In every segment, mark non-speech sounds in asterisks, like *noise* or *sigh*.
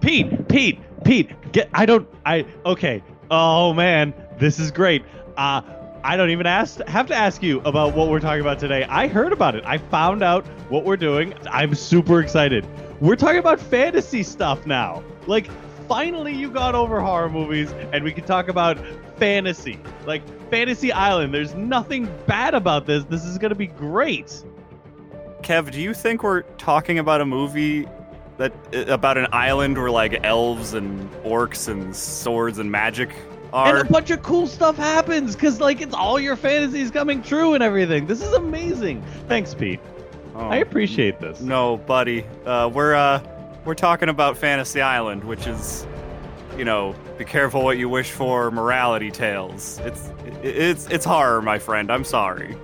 Pete, Pete, Pete, get I don't I okay. Oh man, this is great. Uh I don't even ask have to ask you about what we're talking about today. I heard about it. I found out what we're doing. I'm super excited. We're talking about fantasy stuff now. Like finally you got over horror movies and we can talk about fantasy. Like Fantasy Island. There's nothing bad about this. This is going to be great. Kev, do you think we're talking about a movie that about an island where like elves and orcs and swords and magic are? And a bunch of cool stuff happens because like it's all your fantasies coming true and everything. This is amazing. Thanks, Pete. Oh, I appreciate this. No, buddy. Uh, we're uh, we're talking about Fantasy Island, which is, you know, be careful what you wish for. Morality tales. It's it's it's horror, my friend. I'm sorry.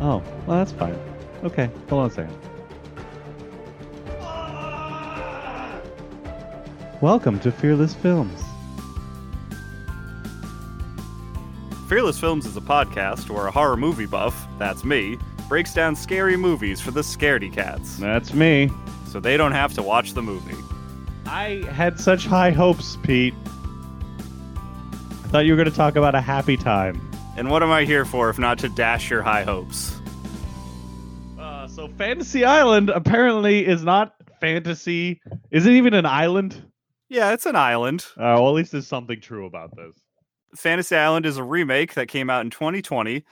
Oh, well, that's fine. Okay, hold on a second. Welcome to Fearless Films. Fearless Films is a podcast where a horror movie buff, that's me, breaks down scary movies for the scaredy cats, That's me. so they don't have to watch the movie. I had such high hopes, Pete. I thought you were going to talk about a happy time. And what am I here for if not to dash your high hopes? Uh, so, Fantasy Island apparently is not fantasy. Is it even an island? Yeah, it's an island. Uh, well, at least there's something true about this. Fantasy Island is a remake that came out in 2020,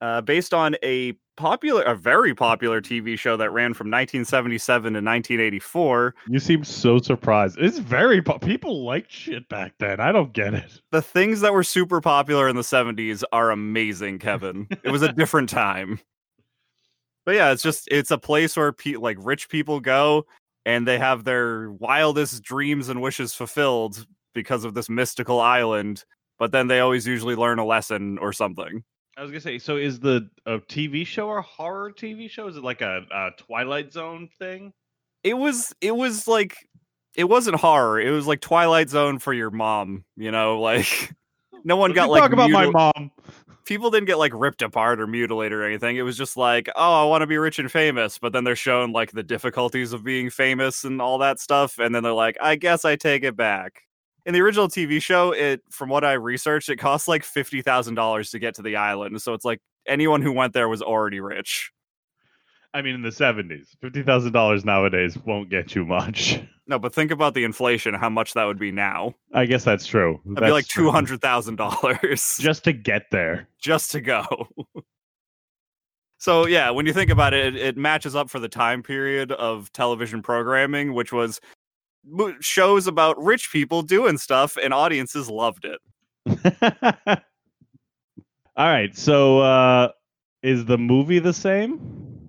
uh, based on a popular, a very popular TV show that ran from 1977 to 1984. You seem so surprised. It's very po- people liked shit back then. I don't get it. The things that were super popular in the 70s are amazing, Kevin. it was a *laughs* different time. But yeah, it's just it's a place where pe- like rich people go and they have their wildest dreams and wishes fulfilled because of this mystical island, but then they always usually learn a lesson or something. I was gonna say, so is the a TV show or horror TV show? Is it like a, a Twilight Zone thing? it was it was like it wasn't horror it was like twilight zone for your mom you know like *laughs* no one Let's got like talk about my mom. People didn't get like ripped apart or mutilated or anything. It was just like oh i want to be rich and famous but then they're shown like the difficulties of being famous and all that stuff and then they're like i guess i take it back. In the original tv show it from what i researched it costs like $50000 to get to the island so it's like anyone who went there was already rich I mean, in the seventies, fifty thousand dollars nowadays won't get you much. *laughs* no but think about the inflation how much that would be now I guess that's true. That'd That's be like two hundred thousand dollars *laughs* just to get there. just to go. *laughs* so yeah, when you think about it, it, it matches up for the time period of television programming, which was shows about rich people doing stuff, and audiences loved it. All right, so uh, is the movie the same?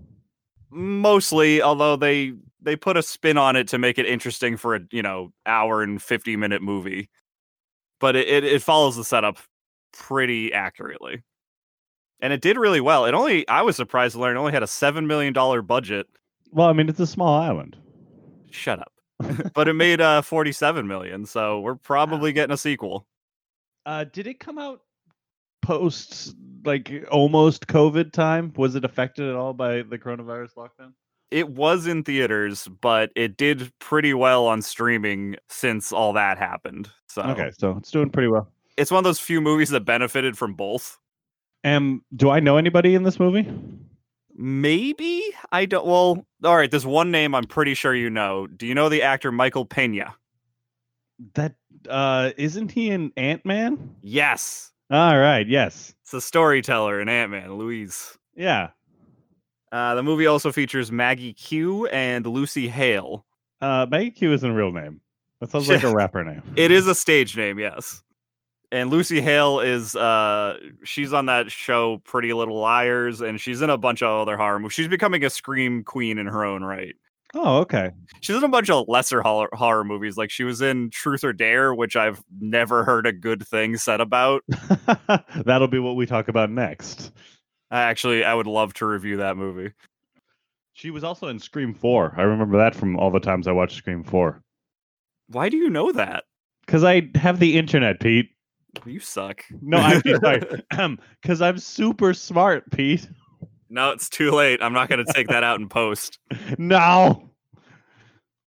Mostly, although they they put a spin on it to make it interesting for a you know hour and fifty minute movie, but it, it, it follows the setup pretty accurately. And it did really well. It only I was surprised to learn it only had a seven million dollar budget Well, I mean, it's a small island. Shut up. *laughs* *laughs* but it made uh 47 million, so we're probably getting a sequel. Uh, did it come out post like almost COVID time? Was it affected at all by the coronavirus lockdown? It was in theaters, but it did pretty well on streaming since all that happened. So Okay, so it's doing pretty well. it's one of those few movies that benefited from both. Um, do I know anybody in this movie? Maybe I don't. Well, all right. There's one name I'm pretty sure you know. Do you know the actor Michael Pena? That uh, isn't he an Ant Man? Yes, All right, yes, it's the storyteller in Ant Man, Luis. yeah. Uh, the movie also features Maggie Q and Lucy Hale. Uh, Maggie Q isn't a real name. That sounds like a *laughs* rapper name. It is a stage name, yes. And Lucy Hale is uh she's on that show Pretty Little Liars and she's in a bunch of other horror movies. She's becoming a scream queen in her own right. Oh, okay. She's in a bunch of lesser horror, horror movies. Like she was in Truth or Dare, which I've never heard a good thing said about. *laughs* That'll be what we talk about next. I actually I would love to review that movie. She was also in Scream 4. I remember that from all the times I watched Scream 4. Why do you know that? Because I have the internet, Pete. You suck. No, I'm sorry. Because I'm super smart, Pete. No, it's too late. I'm not gonna take that out in post. *laughs* No.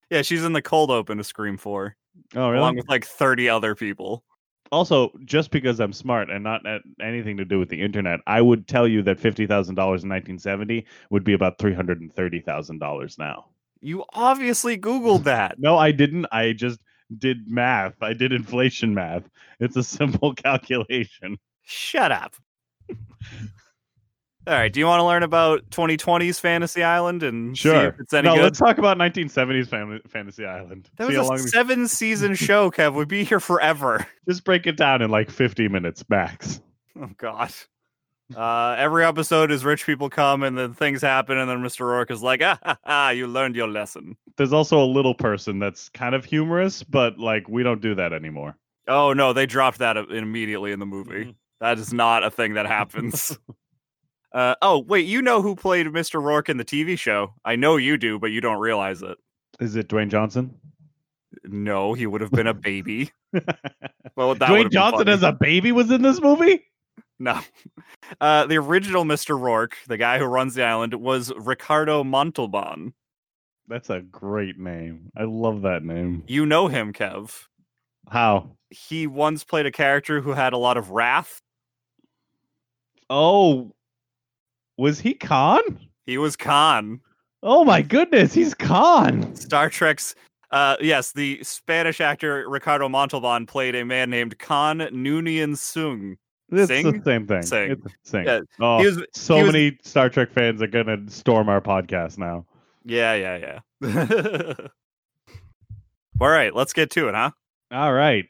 Yeah, she's in the cold open to Scream 4, Oh, really? along with like 30 other people. also, just because I'm smart and not at anything to do with the internet, I would tell you that fifty thousand dollars in 1970 would be about three hundred and thirty thousand dollars now. You obviously Googled *laughs* that. No, I didn't. I just did math. I did inflation math. It's a simple *laughs* calculation. Shut up. All right. Do you want to learn about 2020's Fantasy Island and see Sure. if it's any no, good? let's talk about 1970s fam- Fantasy Island. That See was a we- seven season *laughs* show, Kev. We'd be here forever. Just break it down in like 50 minutes max. Oh God. Uh, every episode is rich people come and then things happen, and then Mr. Rourke is like, ah, ha, ha, you learned your lesson. There's also a little person that's kind of humorous, but like we don't do that anymore. Oh no, they dropped that immediately in the movie. Mhm. That is not a thing that happens. *laughs* uh, oh wait, you know who played Mr. Rourke in the TV show? I know you do, but you don't realize it. Is it Dwayne Johnson? No, he would have been a baby. *laughs* Well, that Dwayne Johnson as a baby was in this movie? No. *laughs* Uh, the original Mr. Rourke, the guy who runs the island, was Ricardo Montalban. That's a great name. I love that name. You know him, Kev. How? He once played a character who had a lot of wrath. Oh, was he Khan? He was Khan. Oh my goodness, he's Khan. Star Trek's. Uh, yes, the Spanish actor Ricardo Montalban played a man named Khan Noonien Sung. It's Singh? the same thing. Singh. It's sing. Yeah, oh, was- so was- many Star Trek fans are gonna storm our podcast now. Yeah, yeah, yeah. *laughs* All right, let's get to it, huh? All right.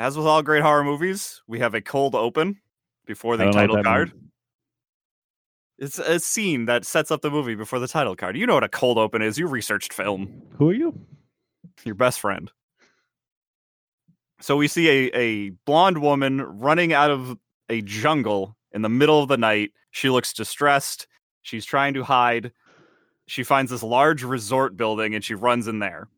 As with all great horror movies, we have a cold open before the don't know what title card. means. It's a scene that sets up the movie before the title card. You know what a cold open is. You researched film. Who are you? Your best friend. So we see a, a blonde woman running out of a jungle in the middle of the night. She looks distressed. She's trying to hide. She finds this large resort building and she runs in there.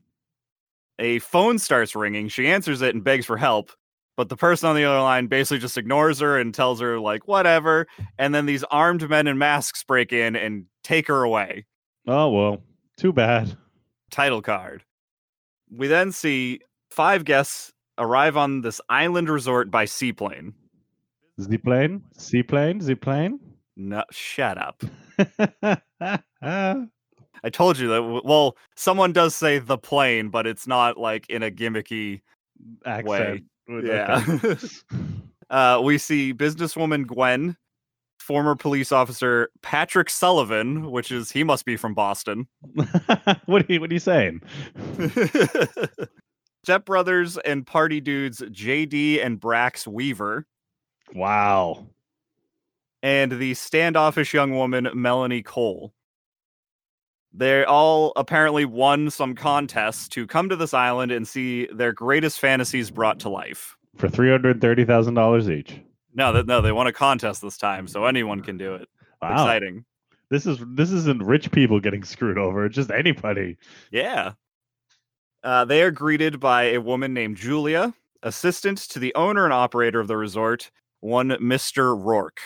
A phone starts ringing. She answers it and begs for help. But the person on the other line basically just ignores her and tells her, like, whatever. And then these armed men in masks break in and take her away. Oh well, too bad. Title card. We then see five guests arrive on this island resort by seaplane. Seaplane, seaplane, seaplane. No, shut up. *laughs* I told you that. Well, someone does say the plane, but it's not like in a gimmicky. Way. Yeah. Okay. *laughs* uh, we see businesswoman Gwen, former police officer Patrick Sullivan, which is he must be from Boston. *laughs* what are you what are you saying? *laughs* Step Brothers and party dudes JD and Brax Weaver, Wow. and the standoffish young woman Melanie Cole. They all apparently won some contest to come to this island and see their greatest fantasies brought to life. For three hundred thirty thousand dollars each. No, that no, they won a contest this time, so anyone can do it. Wow. Exciting. This is this isn't rich people getting screwed over. It's just anybody. Yeah. Uh, they are greeted by a woman named Julia, assistant to the owner and operator of the resort, one Mr. Rourke.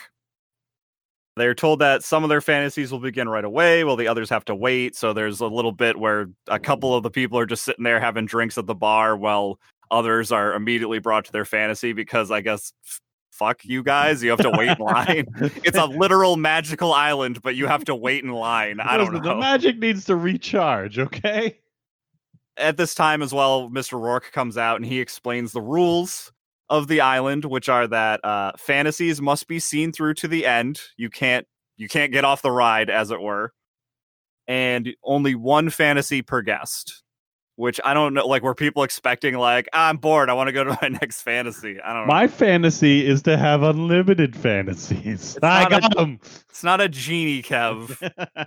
They're told that some of their fantasies will begin right away, while the others have to wait. So there's a little bit where a couple of the people are just sitting there having drinks at the bar, while others are immediately brought to their fantasy because I guess fuck you guys, you have to wait in line. *laughs* It's a literal magical island, but you have to wait in line. I don't know. The magic needs to recharge, okay? at this time as well, Mr. Rourke comes out and he explains the rules of the island, which are that uh, fantasies must be seen through to the end. You can't you can't get off the ride, as it were, and only one fantasy per guest. Which I don't know, like, were people expecting like I'm bored, I want to go to my *laughs* next fantasy? I don't know. My fantasy is to have unlimited fantasies. I not a- got them. It's not a genie, Kev. *laughs*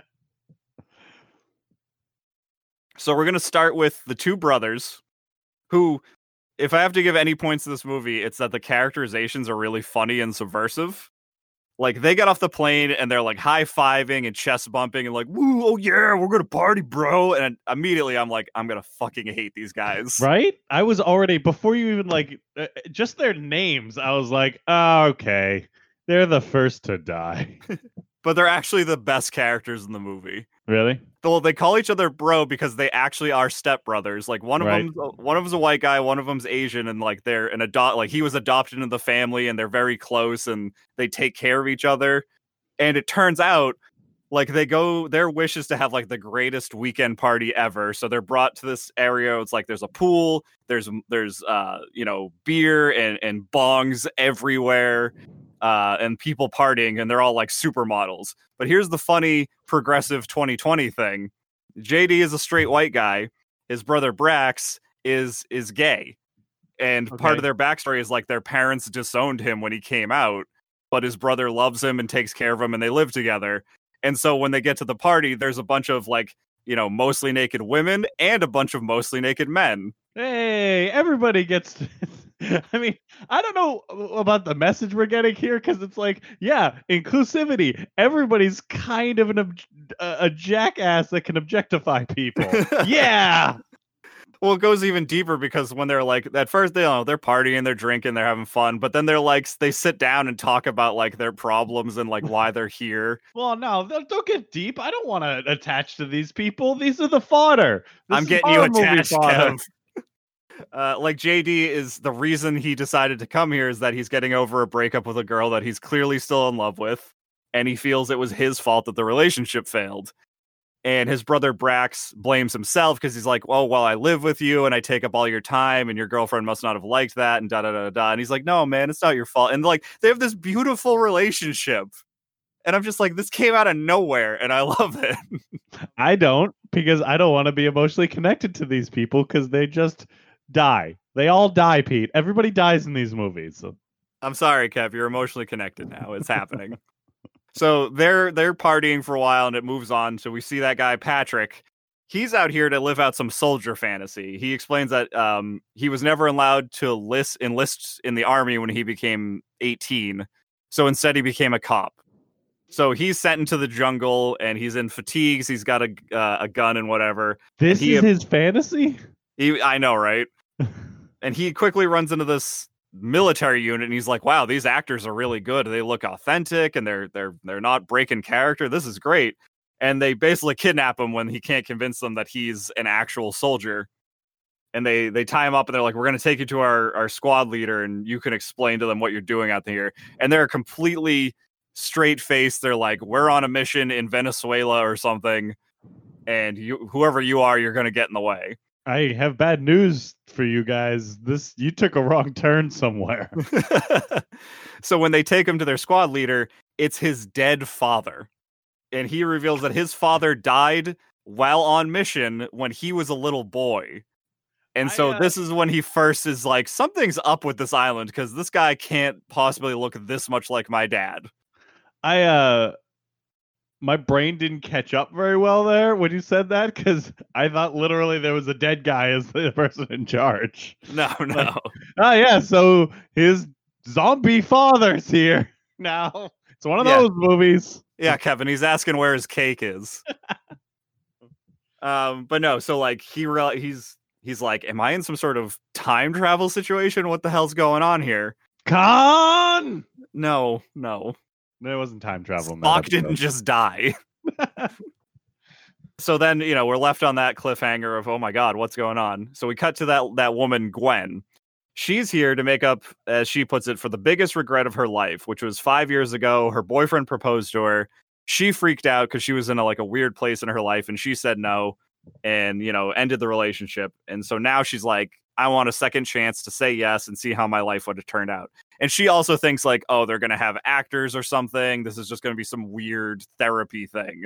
So we're gonna start with the two brothers, who, if I have to give any points to this movie, it's that the characterizations are really funny and subversive. Like they get off the plane and they're like high fiving and chest bumping and like, "Woo, oh yeah, we're gonna party, bro!" And immediately I'm like, I'm gonna fucking hate these guys. right? I was already before you even like uh, just their names. I was like, oh, okay, they're the first to die. *laughs* But they're actually the best characters in the movie. Really? Well, they call each other bro because they actually are stepbrothers. Like one of Right. them, one of them's a white guy, one of them's Asian, and like they're an adopt. Like he was adopted into the family, and they're very close, and they take care of each other. And it turns out, like they go, their wish is to have like the greatest weekend party ever. So they're brought to this area. It's like there's a pool, there's there's uh you know beer and and bongs everywhere uh, and people partying, and they're all like supermodels. But here's the funny progressive 2020 thing: JD is a straight white guy. His brother Brax is is gay, and part of their backstory is like their parents disowned him when he came out, but his brother loves him and takes care of him, and they live together. And so when they get to the party, there's a bunch of like you know mostly naked women and a bunch of mostly naked men. Hey, everybody gets. *laughs* *laughs* I mean, I don't know about the message we're getting here because it's like, yeah, inclusivity. Everybody's kind of an ob- a, jackass that can objectify people. yeah, *laughs* Well, it goes even deeper because when they're like at first they you know they're partying, they're drinking, they're having fun, but then they're like they sit down and talk about like their problems and like why they're here. Well, no, don't get deep. I don't want to attach to these people. These are the fodder. This I'm getting you attached. Kev. Uh, like JD is the reason he decided to come here is that he's getting over a breakup with a girl that he's clearly still in love with, and he feels it was his fault that the relationship failed. And his brother Brax blames himself because he's like, "Well, well, I live with you and I take up all your time, and your girlfriend must not have liked that." And da da da da. And he's like, "No, man, it's not your fault." And like they have this beautiful relationship, and I'm just like, this came out of nowhere, and I *laughs* love it. I don't because I don't want to be emotionally connected to these people because they just die. They all die, Pete. Everybody dies in these movies. So I'm sorry, Kev. You're emotionally connected now. It's happening. *laughs* so they're they're partying for a while, and it moves on. So we see that guy Patrick. He's out here to live out some soldier fantasy. He explains that um, he was never allowed to list enlist in the army when he became 18. So instead, he became a cop. So he's sent into the jungle, and he's in fatigues. He's got a uh, a gun and whatever. this he- is his fantasy. He, I know, right? And he quickly runs into this military unit, and he's like, "Wow, these actors are really good. They look authentic, and they're they're they're not breaking character. This is great." And they basically kidnap him when he can't convince them that he's an actual soldier. And they they tie him up, and they're like, "We're going to take you to our our squad leader, and you can explain to them what you're doing out here." And they're completely straight faced. They're like, "We're on a mission in Venezuela or something." And you, whoever you are, you're going to get in the way. I have bad news for you guys. This you took a wrong turn somewhere. *laughs* *laughs* so when they take him to their squad leader, it's his dead father. And he reveals that his father died while on mission when he was a little boy. And I, so uh, this is when he first is like, something's up with this island because this guy can't possibly look this much like my dad. I uh my brain didn't catch up very well there when you said that because I thought literally there was a dead guy as the *laughs* person in charge. No, *laughs* no. Oh yeah, so his zombie father's here *laughs* now. It's one of Yeah. those movies. Yeah, Kevin, he's asking where his cake is. um, but no, so like he real he's he's like, Am I in some sort of time travel situation? What the hell's going on here? Khan. No, no. There wasn't time travel. Spock didn't just die. *laughs* so then, you know, we're left on that cliffhanger of oh my god, what's going on? So we cut to that that woman Gwen. She's here to make up, as she puts it, for the biggest regret of her life, which was five years ago. Her boyfriend proposed to her. She freaked out because she was in a, like a weird place in her life, and she said no, and you know, ended the relationship. And so now she's like, I want a second chance to say yes and see how my life would have turned out. And she also thinks like, oh, they're gonna have actors or something. This is just gonna be some weird therapy thing.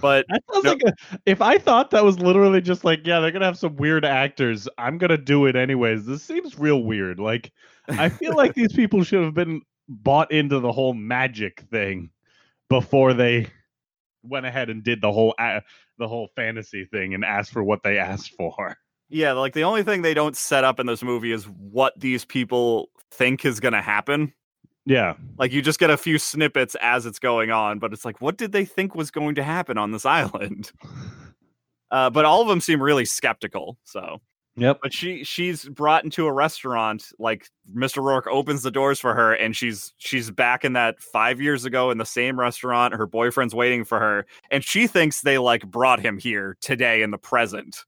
But That sounds No. like a, if I thought that was literally just like, yeah, they're gonna have some weird actors. I'm gonna do it anyways. This seems real weird. Like, I feel like these *laughs* people should have been bought into the whole magic thing before they went ahead and did the whole a- the whole fantasy thing and asked for what they asked for. Yeah, like the only thing they don't set up in this movie is what these people think is gonna happen. Yeah, Like you just get a few snippets as it's going on, but it's like, what did they think was going to happen on this *laughs* island? Uh, but all of them seem really skeptical. So Yep. But she she's brought into a restaurant. Like Mr. Rourke opens the doors for her, and she's she's back in that five years ago in the same restaurant. Her boyfriend's waiting for her, and she thinks they like brought him here today in the present.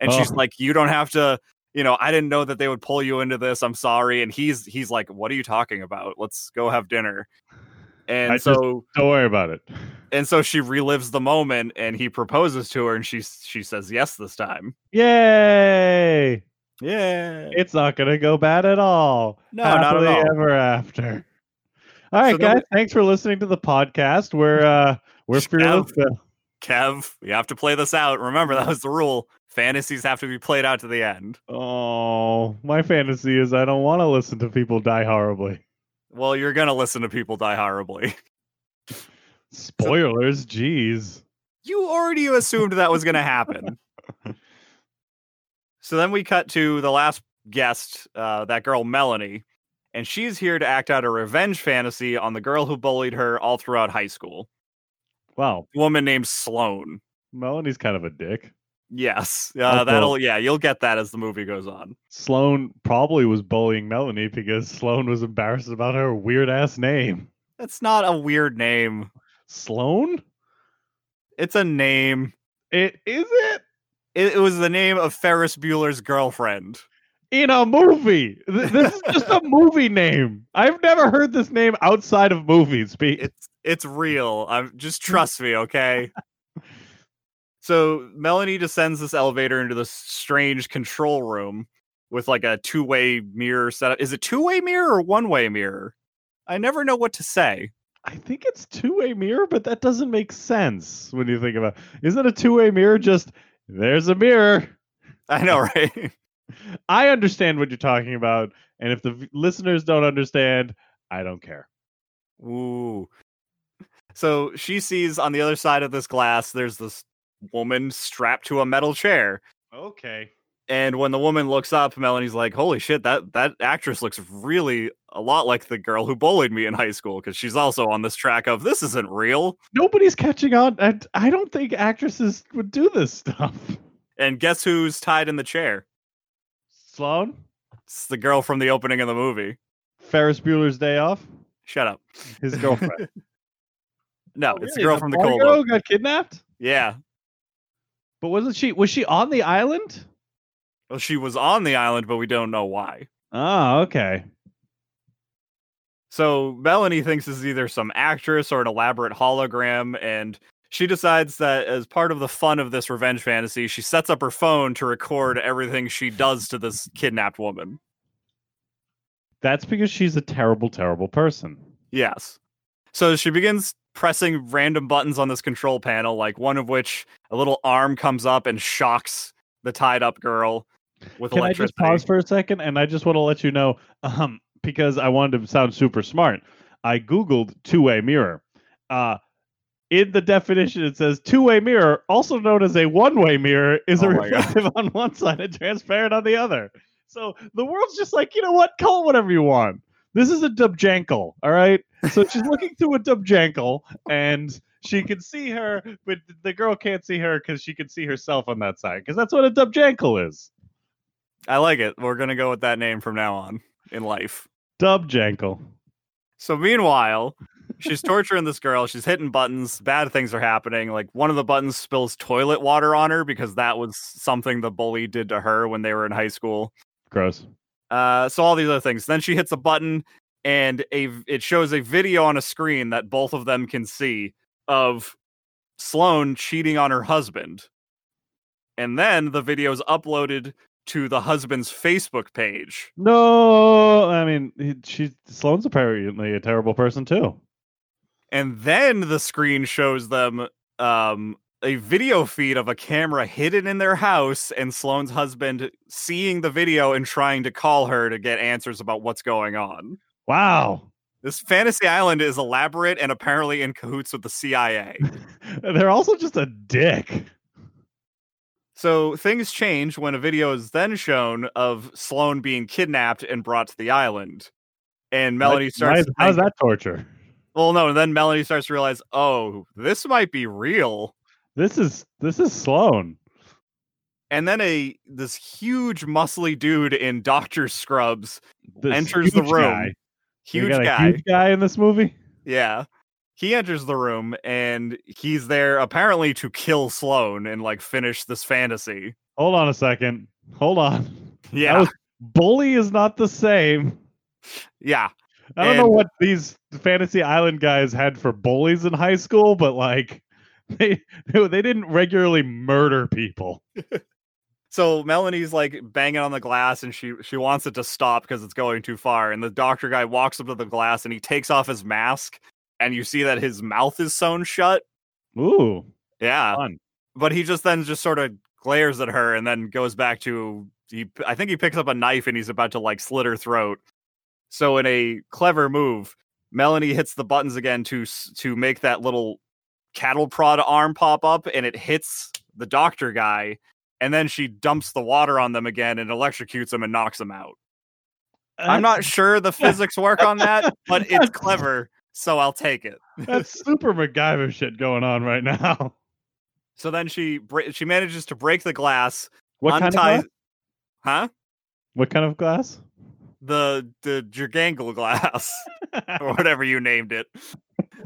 And she's Oh. like, "You don't have to." You know, I didn't know that they would pull you into this. I'm sorry. And he's he's like, "What are you talking about? Let's go have dinner." And I just- so Don't worry about it. and so she relives the moment, and he proposes to her, and she she says yes this time. Yay! Yeah. It's not gonna go bad at all. No, not at all. Ever after. All right, So guys. Thanks for listening to the podcast. We're uh we're Kev. fearless. Kev, you have to play this out. Remember, that was the rule. Fantasies have to be played out to the end. Oh, my fantasy is I don't want to listen to people die horribly. Well, you're gonna listen to people die horribly. Spoilers, jeez. You already assumed that was gonna happen. *laughs* so then we cut to the last guest, uh, that girl Melanie, and she's here to act out a revenge fantasy on the girl who bullied her all throughout high school. Wow, A woman named Sloane. Melanie's kind of a dick. Yes, uh, that'll yeah, you'll get that as the movie goes on. Sloane probably was bullying Melanie because Sloane was embarrassed about her weird ass name. That's not a weird name. Sloane? It's a name. It is it It, it was the name of Ferris Bueller's girlfriend. in a movie. This is just a *laughs* movie name. I've never heard this name outside of movies. Pete. It's it's real. I'm just trust me, okay? *laughs* so Melanie descends this elevator into this strange control room with like a two-way mirror setup. Is it two-way mirror or one-way mirror? I never know what to say. I think it's two-way mirror, but that doesn't make sense when you think about. Isn't a two-way mirror just there's a mirror? *laughs* I know, right? *laughs* I understand what you're talking about, and if the v- listeners don't understand, I don't care. Ooh. So she sees on the other side of this glass, there's this woman strapped to a metal chair. Okay. And when the woman looks up, Melanie's like, "Holy shit, that that actress looks really a lot like the girl who bullied me in high school." Because she's also on this track of this isn't real. Nobody's catching on. I, I don't think actresses would do this stuff. And guess who's tied in the chair? Sloane, It's the girl from the opening of the movie. Ferris Bueller's Day Off, Shut up. his girlfriend. *laughs* No, Oh, it's the girl from the cold. girl got kidnapped. Yeah. But wasn't she? Was she on the island? Well, she was on the island, but we don't know why. Oh, okay. So Melanie thinks this is either some actress or an elaborate hologram, and she decides that as part of the fun of this revenge fantasy, she sets up her phone to record everything she does to this kidnapped woman. That's because she's a terrible, terrible person. Yes. So she begins pressing random buttons on this control panel, like one of which a little arm comes up and shocks the tied up girl with Can I just pause for a second? And I just want to let you know, um, because I wanted to sound super smart. I googled two-way mirror. Uh, in the definition, it says two-way mirror, also known as a one-way mirror, is a Oh God. reflective on one side and transparent on the other. So the world's just like, you know what? Call it whatever you want. This is a dubjankle, all right? So she's *laughs* looking through a dubjankle, and she can see her, but the girl can't see her because she can see herself on that side, because that's what a dubjankle is. I like it. We're gonna go with that name from now on in life. Dubjankle. So meanwhile, she's torturing this girl. She's hitting buttons. Bad things are happening. Like one of the buttons spills toilet water on her because that was something the bully did to her when they were in high school. Gross. Uh, so all these other things. Then she hits a button, and a it shows a video on a screen that both of them can see of Sloane cheating on her husband. And then the video is uploaded to the husband's Facebook page. No, I mean, he, she Sloane's apparently a terrible person too. and then the screen shows them um a video feed of a camera hidden in their house and Sloane's husband seeing the video and trying to call her to get answers about what's going on. Wow. This fantasy island is elaborate and apparently in cahoots with the CIA. *laughs* They're also just a dick. So things change when a video is then shown of Sloane being kidnapped and brought to the island. And Melanie Why- starts why- to how's that torture? Well, no, and then Melanie starts to realize, "Oh, this might be real." This is this is Sloane. and then a this huge muscly dude in doctor scrubs This enters the room. guy. Huge got a guy. huge guy in this movie. Yeah. He enters the room and he's there apparently to kill Sloane and like finish this fantasy. Hold on a second. Hold on. *laughs* Yeah. was- Bully is not the same. yeah. I don't know what these Fantasy Island guys had for bullies in high school, but like *laughs* they they didn't regularly murder people. *laughs* So Melanie's like banging on the glass and she she wants it to stop because it's going too far. And the doctor guy walks up to the glass and he takes off his mask and you see that his mouth is sewn shut. Ooh, Yeah. fun. But he just then just sort of glares at her and then goes back to he I think he picks up a knife and he's about to like slit her throat. So in a clever move, Melanie hits the buttons again to to make that little cattle prod arm pop up and it hits the doctor guy and then she dumps the water on them again and electrocutes them and knocks them out. Uh, I'm not sure the physics work on that, but *laughs* it's clever, so I'll take it. *laughs* That's super MacGyver shit going on right now. So then she she manages to break the glass, What kind of glass? Huh? What kind of glass? The the Gigangle glass. *laughs* *laughs* or whatever you named it.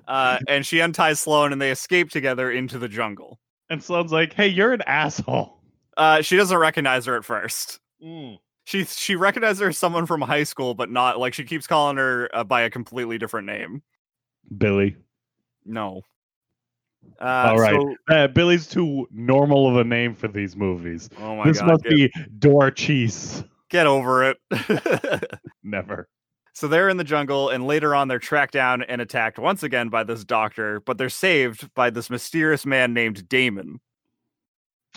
Uh, and she unties Sloane and they escape together into the jungle. and Sloane's like, "Hey, you're an asshole." Uh, she doesn't recognize her at first. She she recognizes her as someone from high school, but not like she keeps calling her uh, by a completely different name. Billy. No. Uh, All right. so- Uh, Billy's too normal of a name for these movies. oh my this god. must get, be Dorcheese. Get over it. *laughs* Never. so they're in the jungle, and later on, they're tracked down and attacked once again by this doctor, but they're saved by this mysterious man named Damon.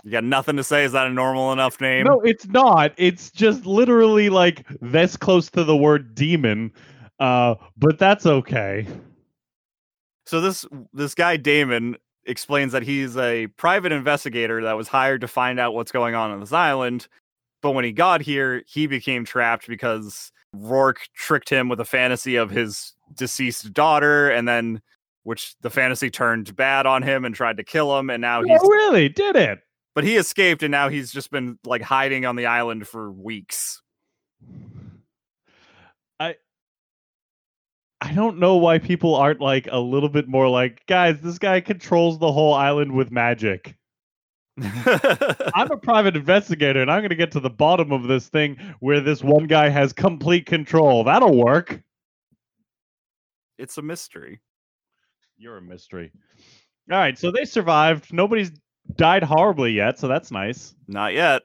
You got nothing to say? Is that a normal enough name? No, it's not. It's just literally like this close to the word demon. Uh, but that's okay. So this this guy Damon explains that he's a private investigator that was hired to find out what's going on on this island. But when he got here, he became trapped because Rourke tricked him with a fantasy of his deceased daughter, and then which the fantasy turned bad on him and tried to kill him, and now oh, he's Oh, really? Did it? but he escaped and now he's just been like hiding on the island for weeks. I I don't know why people aren't like a little bit more like, guys, this guy controls the whole island with magic. I'm a private investigator and I'm going to get to the bottom of this thing where this one guy has complete control. That'll work. it's a mystery. You're a mystery. All right, so they survived. Nobody's died horribly yet, so that's nice. Not yet.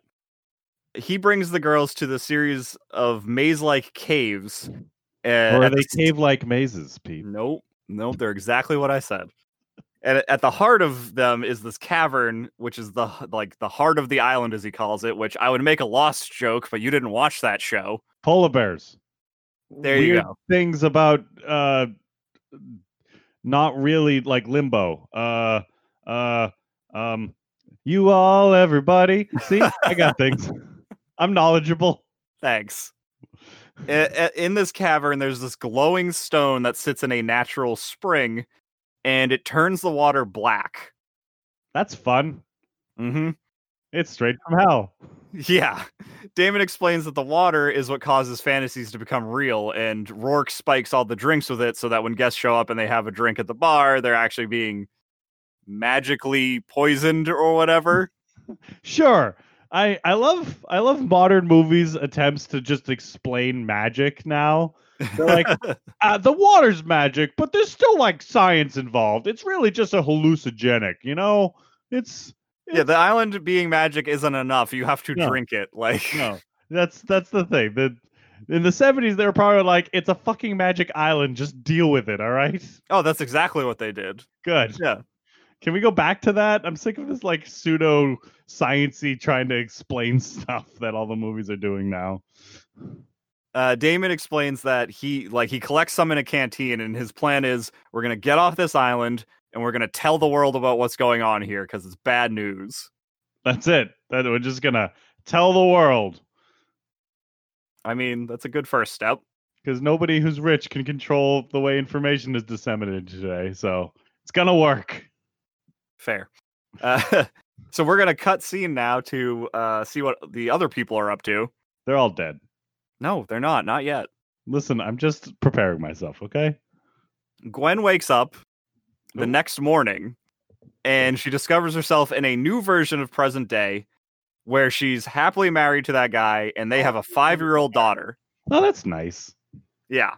He brings the girls to the series of maze-like caves. Uh, or are they cave like mazes, Pete? Nope, nope. They're exactly what I said. And at the heart of them is this cavern, which is the like the heart of the island, as he calls it. Which I would make a lost joke, but you didn't watch that show. Polar bears. There you go. Things about uh not really like limbo. Uh uh um you all everybody. See? I got things. *laughs* I'm knowledgeable. Thanks. In this cavern, there's this glowing stone that sits in a natural spring, and it turns the water black. That's fun. Mm-hmm. It's straight from hell. Yeah. Damon explains that the water is what causes fantasies to become real, and Rourke spikes all the drinks with it so that when guests show up and they have a drink at the bar, they're actually being magically poisoned or whatever. *laughs* Sure. I I love I love modern movies attempts to just explain magic now. They're like uh, *laughs* the water's magic, but there's still like science involved. It's really just a hallucinogenic, you know? It's yeah, the island being magic isn't enough. You have to No. drink it. Like, no. That's that's the thing. The in the 70s they were probably like it's a fucking magic island, just deal with it, all right? oh, that's exactly what they did. Good. Yeah. Can we go back to that? I'm sick of this like pseudo sciency trying to explain *laughs* stuff that all the movies are doing now. Uh, Damon explains that he like he collects some in a canteen, and his plan is we're gonna get off this island and we're gonna tell the world about what's going on here because it's bad news. That's it. That we're just gonna tell the world I mean, that's a good first step. because nobody who's rich can control the way information is disseminated today. So it's gonna work. Fair. Uh, *laughs* So we're gonna cut scene now to uh, see what the other people are up to. They're all dead. No, they're not. Not yet. Listen, I'm just preparing myself, okay? Gwen wakes up the Ooh. next morning and she discovers herself in a new version of present day where she's happily married to that guy and they have a five year old daughter. Oh, that's nice. Yeah.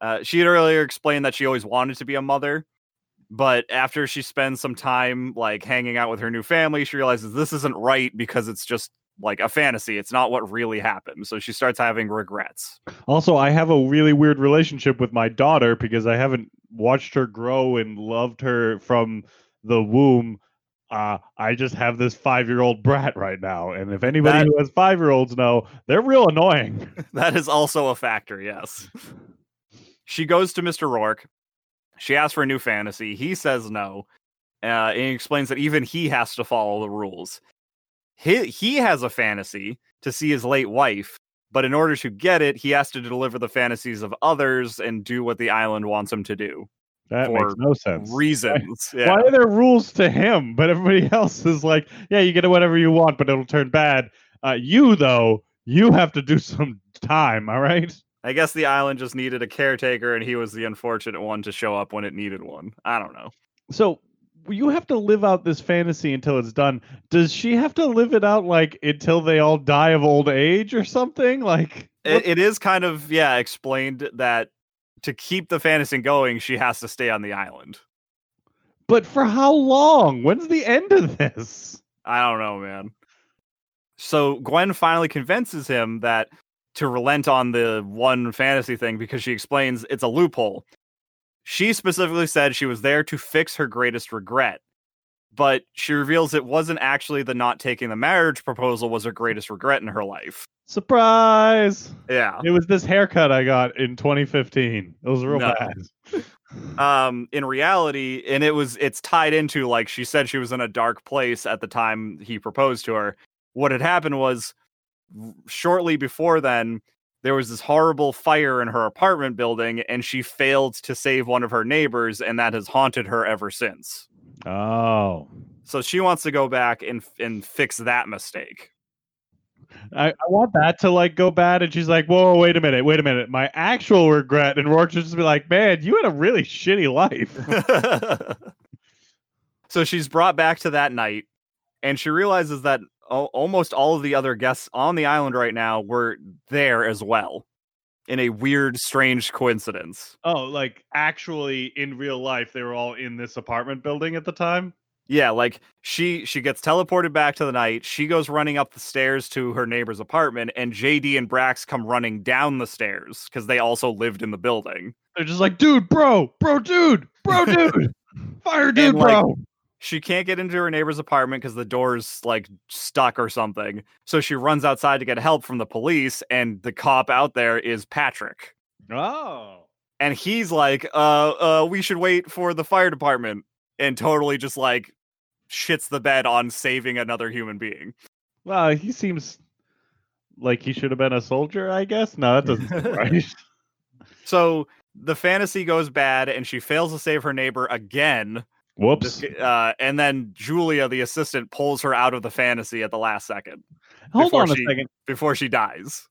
Uh, she had earlier explained that she always wanted to be a mother, but after she spends some time like hanging out with her new family, she realizes this isn't right because it's just like a fantasy. It's not what really happened. So she starts having regrets. Also, I have a really weird relationship with my daughter because I haven't watched her grow and loved her from the womb. Uh, I just have this five year old brat right now. And if anybody That- who has five year olds know, they're real annoying. *laughs* that is also a factor, yes. she goes to Mr. Rourke. She asks for a new fantasy. He says no. Uh, and he explains that even he has to follow the rules. He, he has a fantasy to see his late wife, but in order to get it, he has to deliver the fantasies of others and do what the island wants him to do. That For makes no sense. *laughs* Reasons. Yeah. Why are there rules to him, but everybody *laughs* else is like, yeah, you get whatever you want, but it'll turn bad. Uh, you though, you have to do *laughs* some time. All right. I guess the island just needed a caretaker, and he was the unfortunate one to show up when it needed one. I don't know. So you have to live out this fantasy until it's done. Does she have to live it out like until they all die of old age or something? Like, it, it is kind of yeah explained that to keep the fantasy going she has to stay on the island but for how long? When's the end of this? i don't know man so gwen finally convinces him that to relent on the one fantasy thing because she explains it's a loophole she specifically said she was there to fix her greatest regret but she reveals it wasn't actually the not taking the marriage proposal was her greatest regret in her life Surprise! yeah It was this haircut I got in 2015. It was real No. bad. um in reality and it was it's tied into like she said she was in a dark place at the time he proposed to her what had happened was shortly before then there was this horrible fire in her apartment building and she failed to save one of her neighbors and that has haunted her ever since Oh. so she wants to go back and and fix that mistake I, I want that to like go bad, and she's like, "Whoa, wait a minute, wait a minute." My actual regret, and Rourke just be like, "Man, you had a really shitty life." *laughs* *laughs* so she's brought back to that night and she realizes that almost all of the other guests on the island right now were there as well in a weird strange coincidence. Oh, like actually in real life, they were all in this apartment building at the time. yeah like she she gets teleported back to the night she goes running up the stairs to her neighbor's apartment and jd and brax come running down the stairs because they also lived in the building. They're just like, "Dude, bro, bro, dude, bro, *laughs* dude, fire, dude, And, like, bro." She can't get into her neighbor's apartment because the door's like stuck or something. So she runs outside to get help from the police, and the cop out there is Patrick. Oh. And he's like, uh, uh, we should wait for the fire department, and totally just like shits the bed on saving another human being. Well, he seems like he should have been a soldier, I guess. No, that doesn't *laughs* right. So the fantasy goes bad, and she fails to save her neighbor again. Whoops. This- uh, and then Julia, the assistant, pulls her out of the fantasy at the last second Hold before on a she- second. before she dies.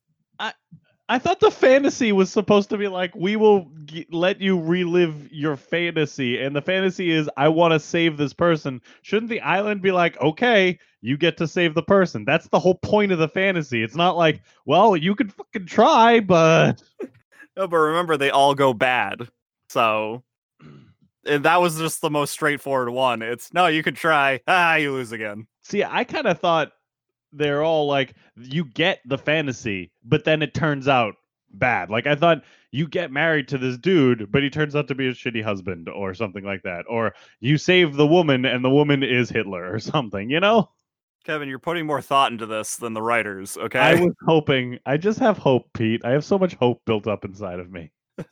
I thought the fantasy was supposed to be like, we will g- let you relive your fantasy. And the fantasy is, I want to save this person. Shouldn't the island be like, okay, you get to save the person? That's the whole point of the fantasy. It's not like, well, you could fucking try, but. *laughs* No, but remember they all go bad. So and that was just the most straightforward one. It's no, you could try. *laughs* Ah, you lose again. See, I kind of thought they're all like, you get the fantasy, but then it turns out bad. Like, I thought you get married to this dude, but he turns out to be a shitty husband or something like that. Or you save the woman and the woman is Hitler or *laughs* something, you know? Kevin, you're putting more thought into this than the writers, okay? I was hoping, I just have hope, Pete. I have so much hope built up inside of me. *laughs*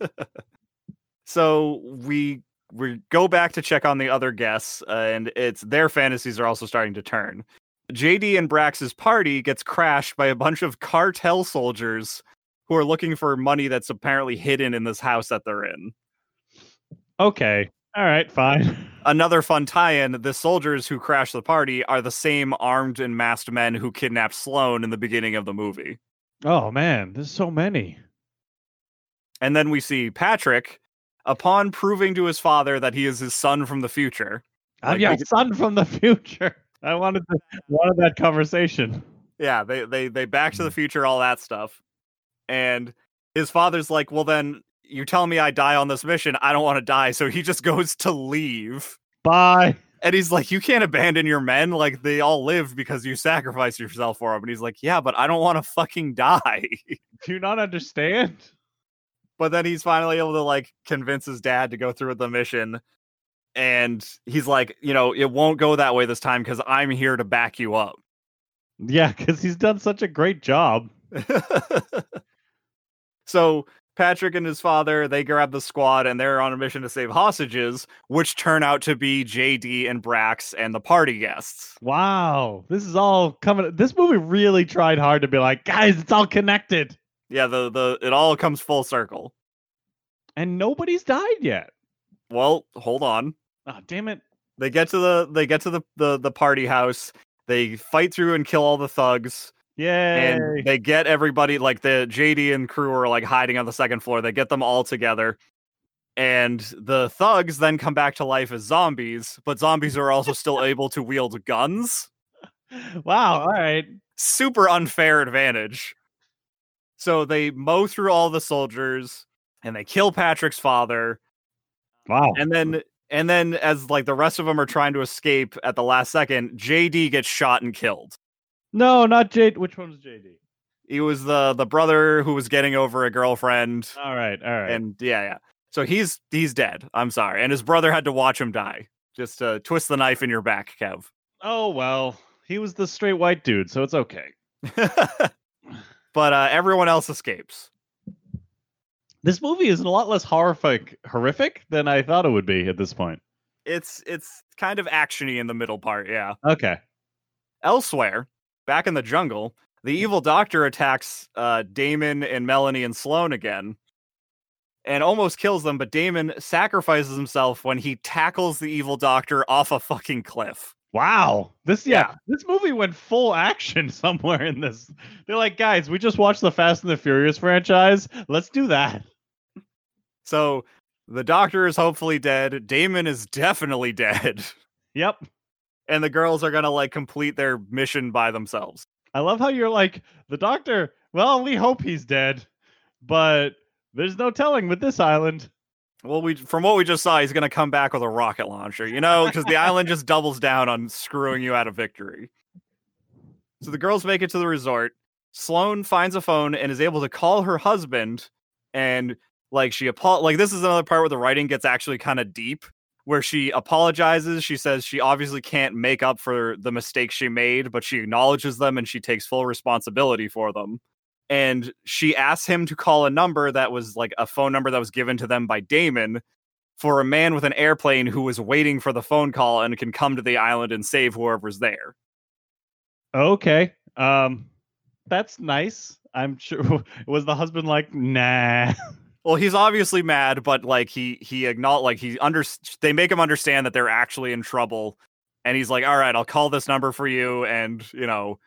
so we we go back to check on the other guests, uh, and it's their fantasies are also starting to turn. JD and Brax's party gets crashed by a bunch of cartel soldiers who are looking for money that's apparently hidden in this house that they're in. Okay. All right, fine. Another fun tie-in: the soldiers who crash the party are the same armed and masked men who kidnapped Sloane in the beginning of the movie. Oh man, there's so many. And then we see Patrick, upon proving to his father that he is his son from the future. I'm Like, your *laughs* son from the future. I wanted to, wanted that conversation. Yeah, they they they back to the mm. future, all that stuff. And his father's like, "Well, then you're telling me I die on this mission. I don't want to die." So he just *laughs* goes to leave. Bye. And he's like, "You can't abandon your men. Like they all lived because you sacrificed yourself for them." And he's like, "Yeah, but I don't want to fucking die." *laughs* Do you not understand? But then he's finally able to like convince his dad to go through with the mission. And he's like, you know, it won't go that way this time because I'm here to back you up. Yeah, because he's done such a great job. *laughs* so Patrick and his father, they grab the squad and they're on a mission to save hostages, which turn out to be JD and Brax and the party guests. Wow, this is all coming. This movie really tried hard to be like, guys, it's all connected, Yeah, the the it all comes full circle. and nobody's died yet. Well, hold on. Oh, damn it! They get to the they get to the the, the party house. They fight through and kill all the thugs. Yay! and they get everybody like the JD and crew are like hiding on the second floor. They get them all together. And the thugs then come back to life as zombies, but zombies are also still *laughs* able to wield guns. wow. All right. Super unfair advantage. So they mow through all the soldiers and they kill Patrick's father. Wow. And then and then as like the rest of them are trying to escape at the last second, JD gets shot and killed. no, not JD. Which one's JD? He was the the brother who was getting over a girlfriend. All right. All right. and yeah, yeah. So he's he's dead. I'm sorry, and his brother had to watch him die. Just uh, twist the knife in your back, Kev. oh well, he was the straight white dude, so it's okay. *laughs* but uh, everyone else escapes. This movie is a lot less horrific, horrific than I thought it would be at this point. It's it's kind of actiony in the middle part. Yeah. Okay. Elsewhere, back in the jungle, the evil doctor attacks uh, Damon and Melanie and Sloane again. And almost kills them, but Damon sacrifices himself when he tackles the evil doctor off a fucking cliff. Wow. This yeah, Yeah. this movie went full action *laughs* somewhere in this. They're like, guys, we just watched the Fast and the Furious franchise. Let's do that. So the doctor is hopefully dead. Damon is definitely dead. *laughs* Yep. And the girls are gonna like complete their mission by themselves. I love how you're like, the doctor, well, we hope he's dead, but there's no telling with this island. Well, we from what we just saw, he's gonna come back with a rocket launcher, you know, because the island just doubles down on screwing you out of victory. So the girls make it to the resort. Sloane finds a phone and is able to call her husband, and like she apo- like this is another part where the writing gets actually kind of deep, where she apologizes. She says she obviously can't make up for the mistakes she made, but she acknowledges them and she takes full responsibility for them. And she asks him to call a number that was like a phone number that was given to them by Damon for a man with an airplane who was waiting for the phone call and can come to the island and save whoever's there. Okay. Um, that's nice. I'm sure. *laughs* Was the husband like, nah? Well, he's obviously mad, but like he he acknowledge like he under they make him understand that they're actually in trouble, and he's like, "All right, I'll call this number for you, and you know,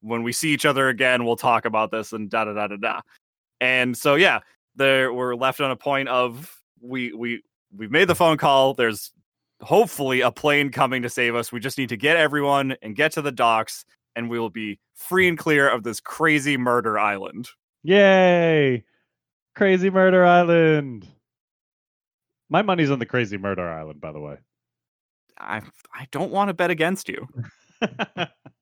when we see each other again, we'll talk about this and da da da da da." And so yeah, there we're left on a point of we we we've made the phone call. There's hopefully a plane coming to save us. We just need to get everyone and get to the docks, and we will be free and clear of this crazy murder island. Yay! Crazy Murder Island. My money's on the Crazy Murder Island, by the way. I I don't want to bet against you. *laughs*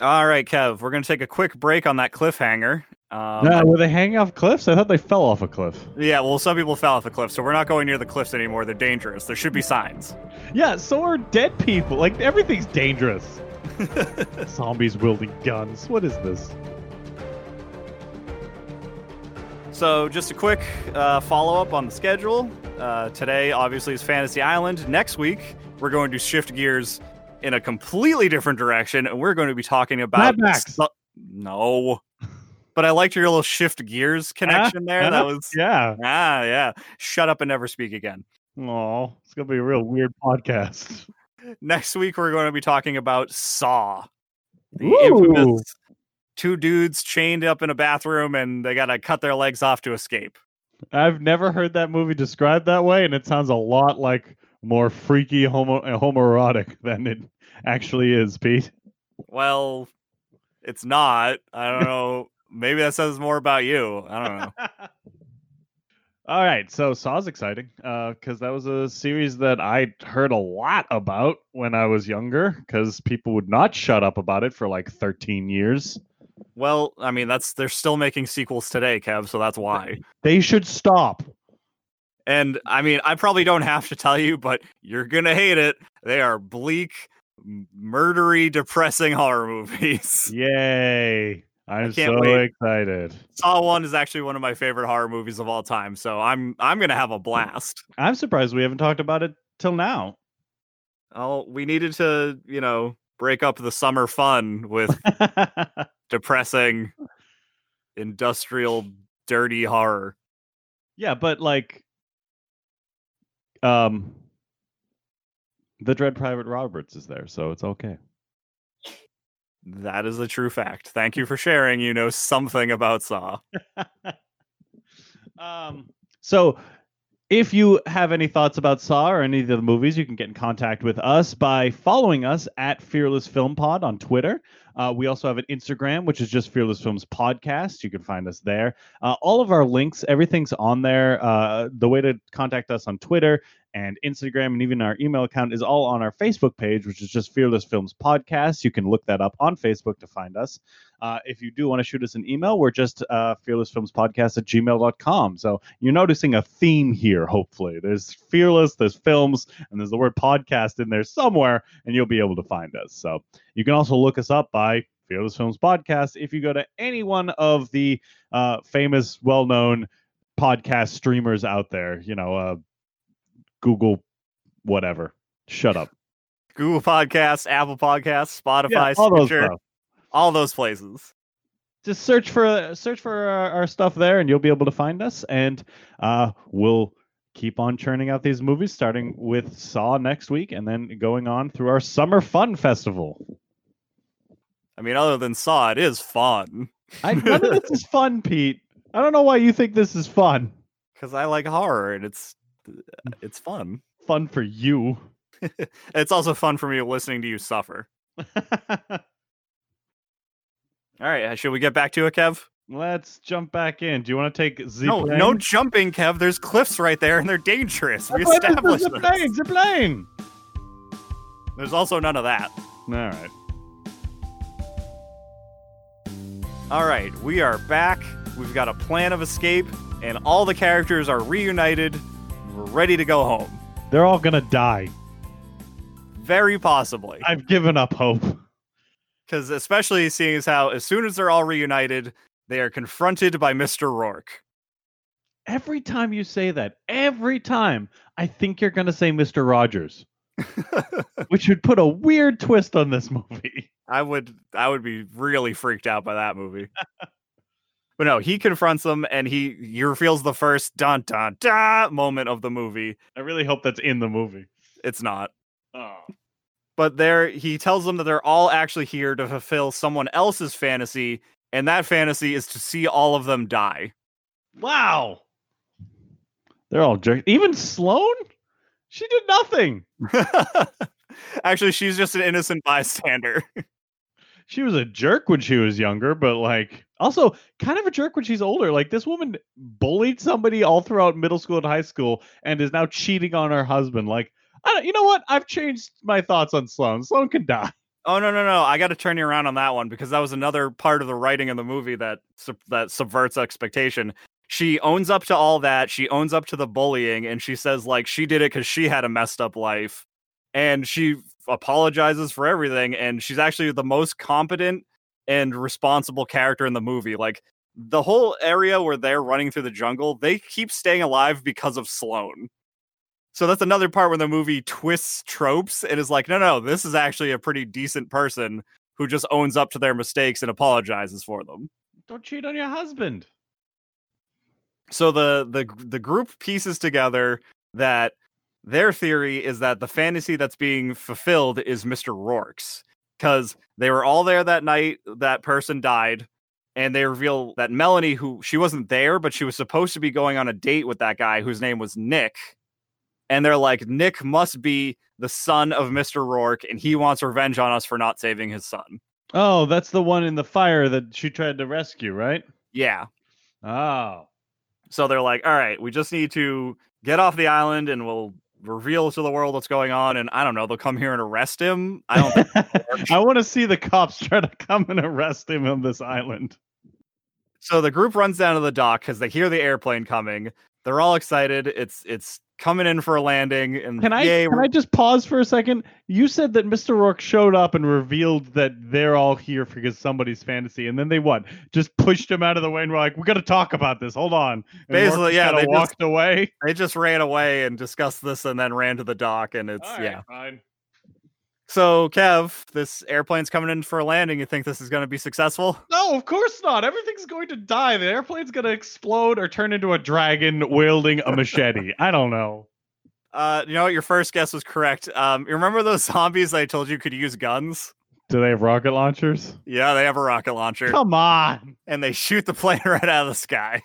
All right, Kev, we're going to take a quick break on that cliffhanger. Um, no, were they hanging off cliffs? I thought they fell off a cliff. yeah, well, some people fell off a cliff, so we're not going near the cliffs anymore. They're dangerous. There should be signs. Yeah, so are dead people. Like everything's dangerous. *laughs* Zombies wielding guns. What is this? So, just a quick uh, follow up on the schedule. Uh, today, obviously, is Fantasy Island. Next week, we're going to shift gears in a completely different direction, and we're going to be talking about. Mad Max. Su- no. But I liked your little shift gears connection there. That was Yeah. ah yeah. Shut up and never speak again. Oh, it's gonna be a real weird podcast. Next week we're going to be talking about Saw. The Ooh. infamous two dudes chained up in a bathroom and they got to cut their legs off to escape. I've never heard that movie described that way, and it sounds a lot like more freaky homo uh, homoerotic than it actually is, Pete. Well, it's not. I don't know. Maybe that says more about you. I don't know. *laughs* All right, so Saw's exciting because that was a series that I heard a lot about when I was younger because people would not shut up about it for like 13 years. Well, I mean, that's they're still making sequels today, Kev, so that's why. They should stop. And I mean, I probably don't have to tell you, but you're gonna hate it. They are bleak, murdery, depressing horror *laughs* movies. Yay. I'm so wait. excited. Saw One is actually one of my favorite horror movies of all time, so I'm I'm gonna have a blast. I'm surprised we haven't talked about it till now. Oh, we needed to, you know, break up the summer fun with *laughs* depressing, industrial, dirty horror. yeah, but like um the Dread Pirate Roberts is there, so it's okay. That is a true fact. Thank you for sharing. You know something about Saw. *laughs* Um, so if you have any thoughts about Saw or any of the movies, you can get in contact with us by following us at Fearless Film Pod on Twitter. Uh, we also have an Instagram, which is just Fearless Films Podcast. You can find us there. Uh, all of our links, everything's on there. Uh, the way to contact us on Twitter and Instagram and even our email account is all on our Facebook page, which is just Fearless Films Podcast. You can look that up on Facebook to find us. Uh, if you do want to shoot us an email, we're just uh, fearlessfilmspodcast at gmail.com. So you're noticing a theme here, hopefully. There's Fearless, there's films, and there's the word podcast in there somewhere, and you'll be able to find us. So you can also look us up by Fearless Films Podcast if you go to any one of the uh, famous, well known podcast streamers out there, you know, uh, Google, whatever. Shut up. *laughs* Google Podcasts, Apple Podcasts, Spotify, Yeah, all those Stitcher, stuff. all those places. just search for search for our, our stuff there and you'll be able to find us and uh we'll keep on churning out these movies starting with saw next week and then going on through our summer fun festival I mean, other than Saw, it is fun i none of this is *laughs* fun pete i don't know why you think this is fun because I like horror and it's *laughs* it's fun. fun for you *laughs* It's also fun for me listening to you suffer. *laughs* All right, uh, should we get back to it, Kev? let's jump back in do you want to take z No, no jumping, Kev. There's cliffs right there, and they're dangerous. We established this. plane the plane There's also none of that. all right All right, we are back. We've got a plan of escape, and all the characters are reunited. Ready to go home. they're all gonna die Very possibly. i've given up hope Because, especially seeing as how, as soon as they're all reunited, they are confronted by Mr. Roarke. every time you say that, every time, I think you're going to say Mr. Rogers, *laughs* which would put a weird twist on this movie. I would I would be really freaked out by that movie. *laughs* but no, he confronts them and he he reveals the first dun dun da moment of the movie. I really hope that's in the movie. It's not. Oh. But there he tells them that they're all actually here to fulfill someone else's fantasy, and that fantasy is to see all of them die. Wow. They're all jerks. Even Sloane? She did nothing. *laughs* actually, she's just an innocent bystander. *laughs* She was a jerk when she was younger, but like also kind of a jerk when she's older. Like this woman bullied somebody all throughout middle school and high school and is now cheating on her husband. Like, you know what? I've changed my thoughts on Sloane. Sloane can die. Oh no no no! I got to turn you around on that one because that was another part of the writing of the movie that that subverts expectation. She owns up to all that. She owns up to the bullying, and she says like she did it because she had a messed up life, and she apologizes for everything. And she's actually the most competent and responsible character in the movie. Like the whole area where they're running through the jungle, they keep staying alive because of Sloane. So that's another part where the movie twists tropes and is like, no, no, this is actually a pretty decent person who just owns up to their mistakes and apologizes for them. Don't cheat on your husband. So the the the group pieces together that their theory is that the fantasy that's being fulfilled is Mr. Roarke's because they were all there that night that person died and they reveal that Melanie who she wasn't there but she was supposed to be going on a date with that guy whose name was Nick and they're like Nick must be the son of Mr. Roarke and he wants revenge on us for not saving his son. Oh, that's the one in the fire that she tried to rescue, right? Yeah. Oh. So they're like, all right, we just need to get off the island and we'll reveal to the world what's going on. And I don't know, they'll come here and arrest him. I don't think *laughs* I want to see the cops try to come and arrest him on this island. So the group runs down to the dock because they hear the airplane coming. They're all excited. It's it's coming in for a landing. And Can I yay, can I just pause for a second? You said that Mr. Roarke showed up and revealed that they're all here because somebody's fantasy, and then they what? Just pushed him out of the way and were like, "We got to talk about this. Hold on." And Basically, Roarke yeah, they just- walked away. they just ran away and discussed this and then ran to the dock. And it's All right, yeah. fine. So Kev, this airplane's coming in for a landing. You think this is going to be successful? No, of course not. Everything's going to die. The airplane's going to explode or turn into a dragon wielding a machete. *laughs* I don't know. Uh, you know what? Your first guess was correct. Um, you remember those *laughs* zombies I told you could use guns? Do they have rocket launchers? Yeah, they have a rocket launcher Come on. and they shoot the plane *laughs* right out of the sky.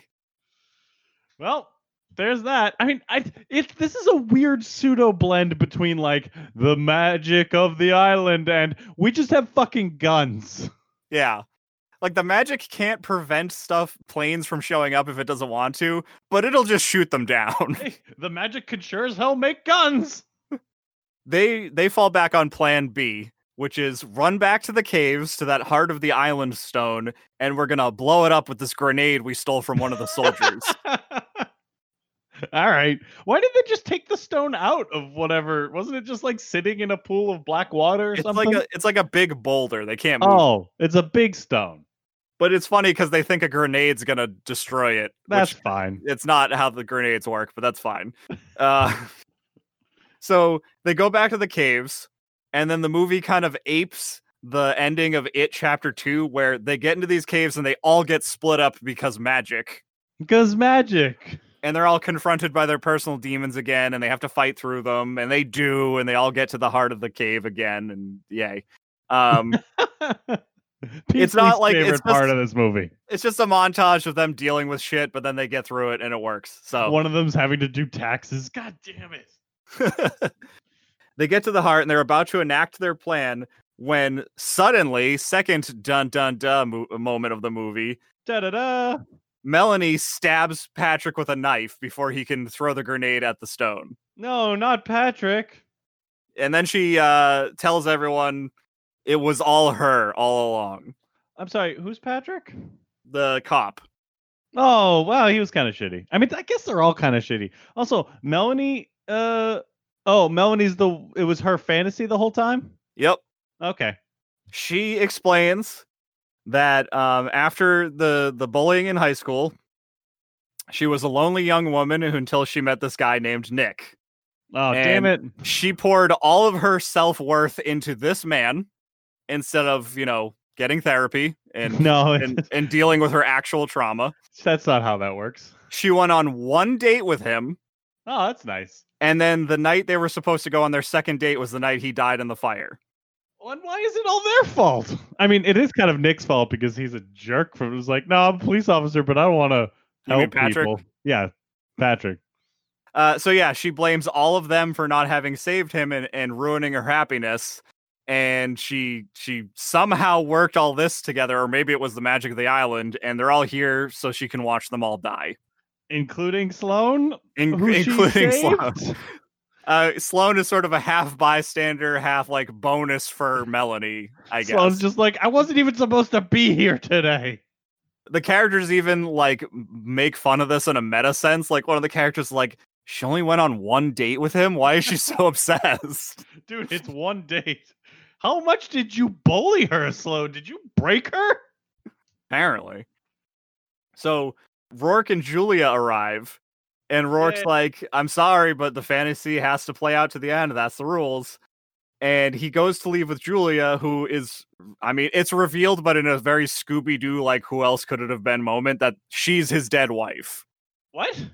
Well, there's that. I mean, I it this is a weird pseudo blend between like the magic of the island and we just have fucking guns. Yeah. Like the magic can't prevent stuff planes from showing up if it doesn't want to, but it'll just shoot them down. *laughs* The magic could sure as hell make guns. they they fall back on plan B, which is run back to the caves to that heart of the island stone and we're to blow it up with this grenade we stole from one of the soldiers. *laughs* All right. Why did they just take the stone out of whatever? Wasn't it just like sitting in a pool of black water or it's something? like a it's like a big boulder. They can't move. oh, it's a big stone. But it's funny cuz they think a grenade's going to destroy it. That's fine. it's not how the grenades work, but that's fine. Uh, *laughs* so they go back to the caves, and then the movie kind of apes the ending of It Chapter 2, where they get into these caves and they all get split up because magic. Because magic. And they're all confronted by their personal demons again, and they have to fight through them, and they do, and they all get to the heart of the cave again, and yay. Um, *laughs* Pete's not like- it's favorite part of this movie. it's just a montage of them dealing with shit, but then they get through it and it works. So One of them's having to do taxes. God damn it. *laughs* they get to the heart and they're about to enact their plan when suddenly, second dun dun dun mo- moment of the movie, Da da da. Melanie stabs Patrick with a knife before he can throw the grenade at the stone. No, not Patrick. And then she uh, tells everyone it was all her all along. I'm sorry, who's Patrick? The cop. Oh, wow, he was kind of shitty. I mean, I guess they're all kind of shitty. Also, Melanie, uh, oh, Melanie's the, it was her fantasy the whole time? Yep. Okay. She explains that um, after the the bullying in high school, she was a lonely young woman who, until she met this guy named Nick. Oh, damn it. She poured all of her self worth into this man instead of you know getting therapy and *laughs* No, and, and dealing with her actual trauma. that's not how that works. She went on one date with him, Oh, that's nice. and then the night they were supposed to go on their second date was the night he died in the fire. And why is it all their fault? *laughs* I mean, it is kind of Nick's fault because he's a jerk. From was like, no, I'm a police officer, but I don't want to You mean help Patrick? people. Yeah, Patrick. Uh, so yeah, she blames all of them for not having saved him and, and ruining her happiness. And she she somehow worked all this together, or maybe it was the magic of the island, and they're all here so she can watch them all die, including Sloane, in- including saved? Sloane. *laughs* Uh, Sloane is sort of a half bystander, half like bonus for *laughs* Melanie, I guess. Sloane's just like, I wasn't even supposed to be here today. the characters even like make fun of this in a meta sense. Like one of the characters, like she only went on one date with him. Why is she so *laughs* obsessed? Dude, it's one date. How much did you bully her, Sloane? Did you break her? apparently. So Roarke and Julia arrive, and Roarke's Yay. like, I'm sorry, but the fantasy has to play out to the end. That's the rules. and he goes to leave with Julia, who is, I mean, it's revealed, but in a very Scooby Doo, like, who else could it have been moment that she's his dead wife. What?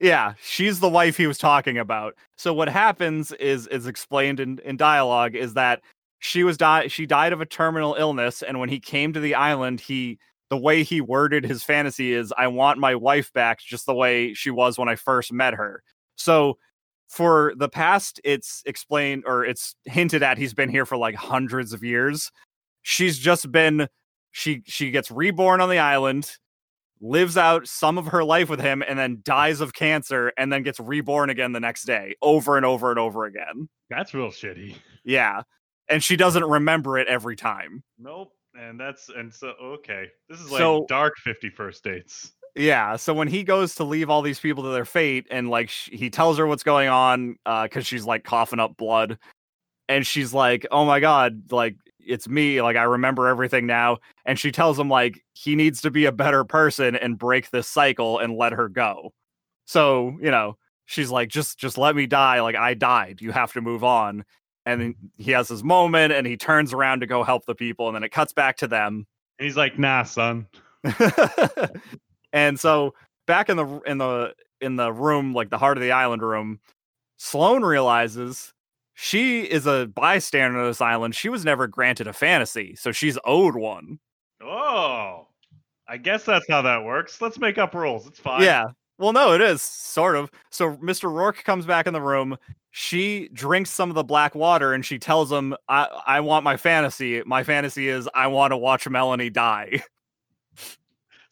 Yeah, she's the wife he was talking about. So what happens is is explained in, in dialogue is that she was di- she died of a terminal illness, and when he came to the island, he the way he worded his fantasy is I want my wife back just the way she was when I first met her. So for the past, it's explained or it's hinted at he's been here for like hundreds of years. She's just been she she gets reborn on the island, lives out some of her life with him, and then dies of cancer, and then gets reborn again the next day, over and over and over again. That's real shitty. Yeah. And she doesn't remember it every time. Nope. And that's and so okay. This is like So- dark 51st dates. Yeah, so when he goes to leave all these people to their fate, and like sh- he tells her what's going on, uh, because she's like coughing up blood, and she's like, "Oh my god, like it's me, like I remember everything now." And she tells him like he needs to be a better person and break this cycle and let her go. So you know, she's like, "Just, just let me die. Like I died. You have to move on." And he has his moment, and he turns around to go help the people, and then it cuts back to them. And he's like, nah, son. *laughs* and so back in the in the in the room, like the heart of the island room, Sloane realizes she is a bystander on this island. She was never granted a fantasy, so she's owed one. Oh. I guess that's how that works. Let's make up rules. It's fine. Yeah. Well, no, it is sort of. So Mr. Roarke comes back in the room. She drinks some of the black water and she tells him, I, I want my fantasy. My fantasy is I want to watch Melanie die. *laughs*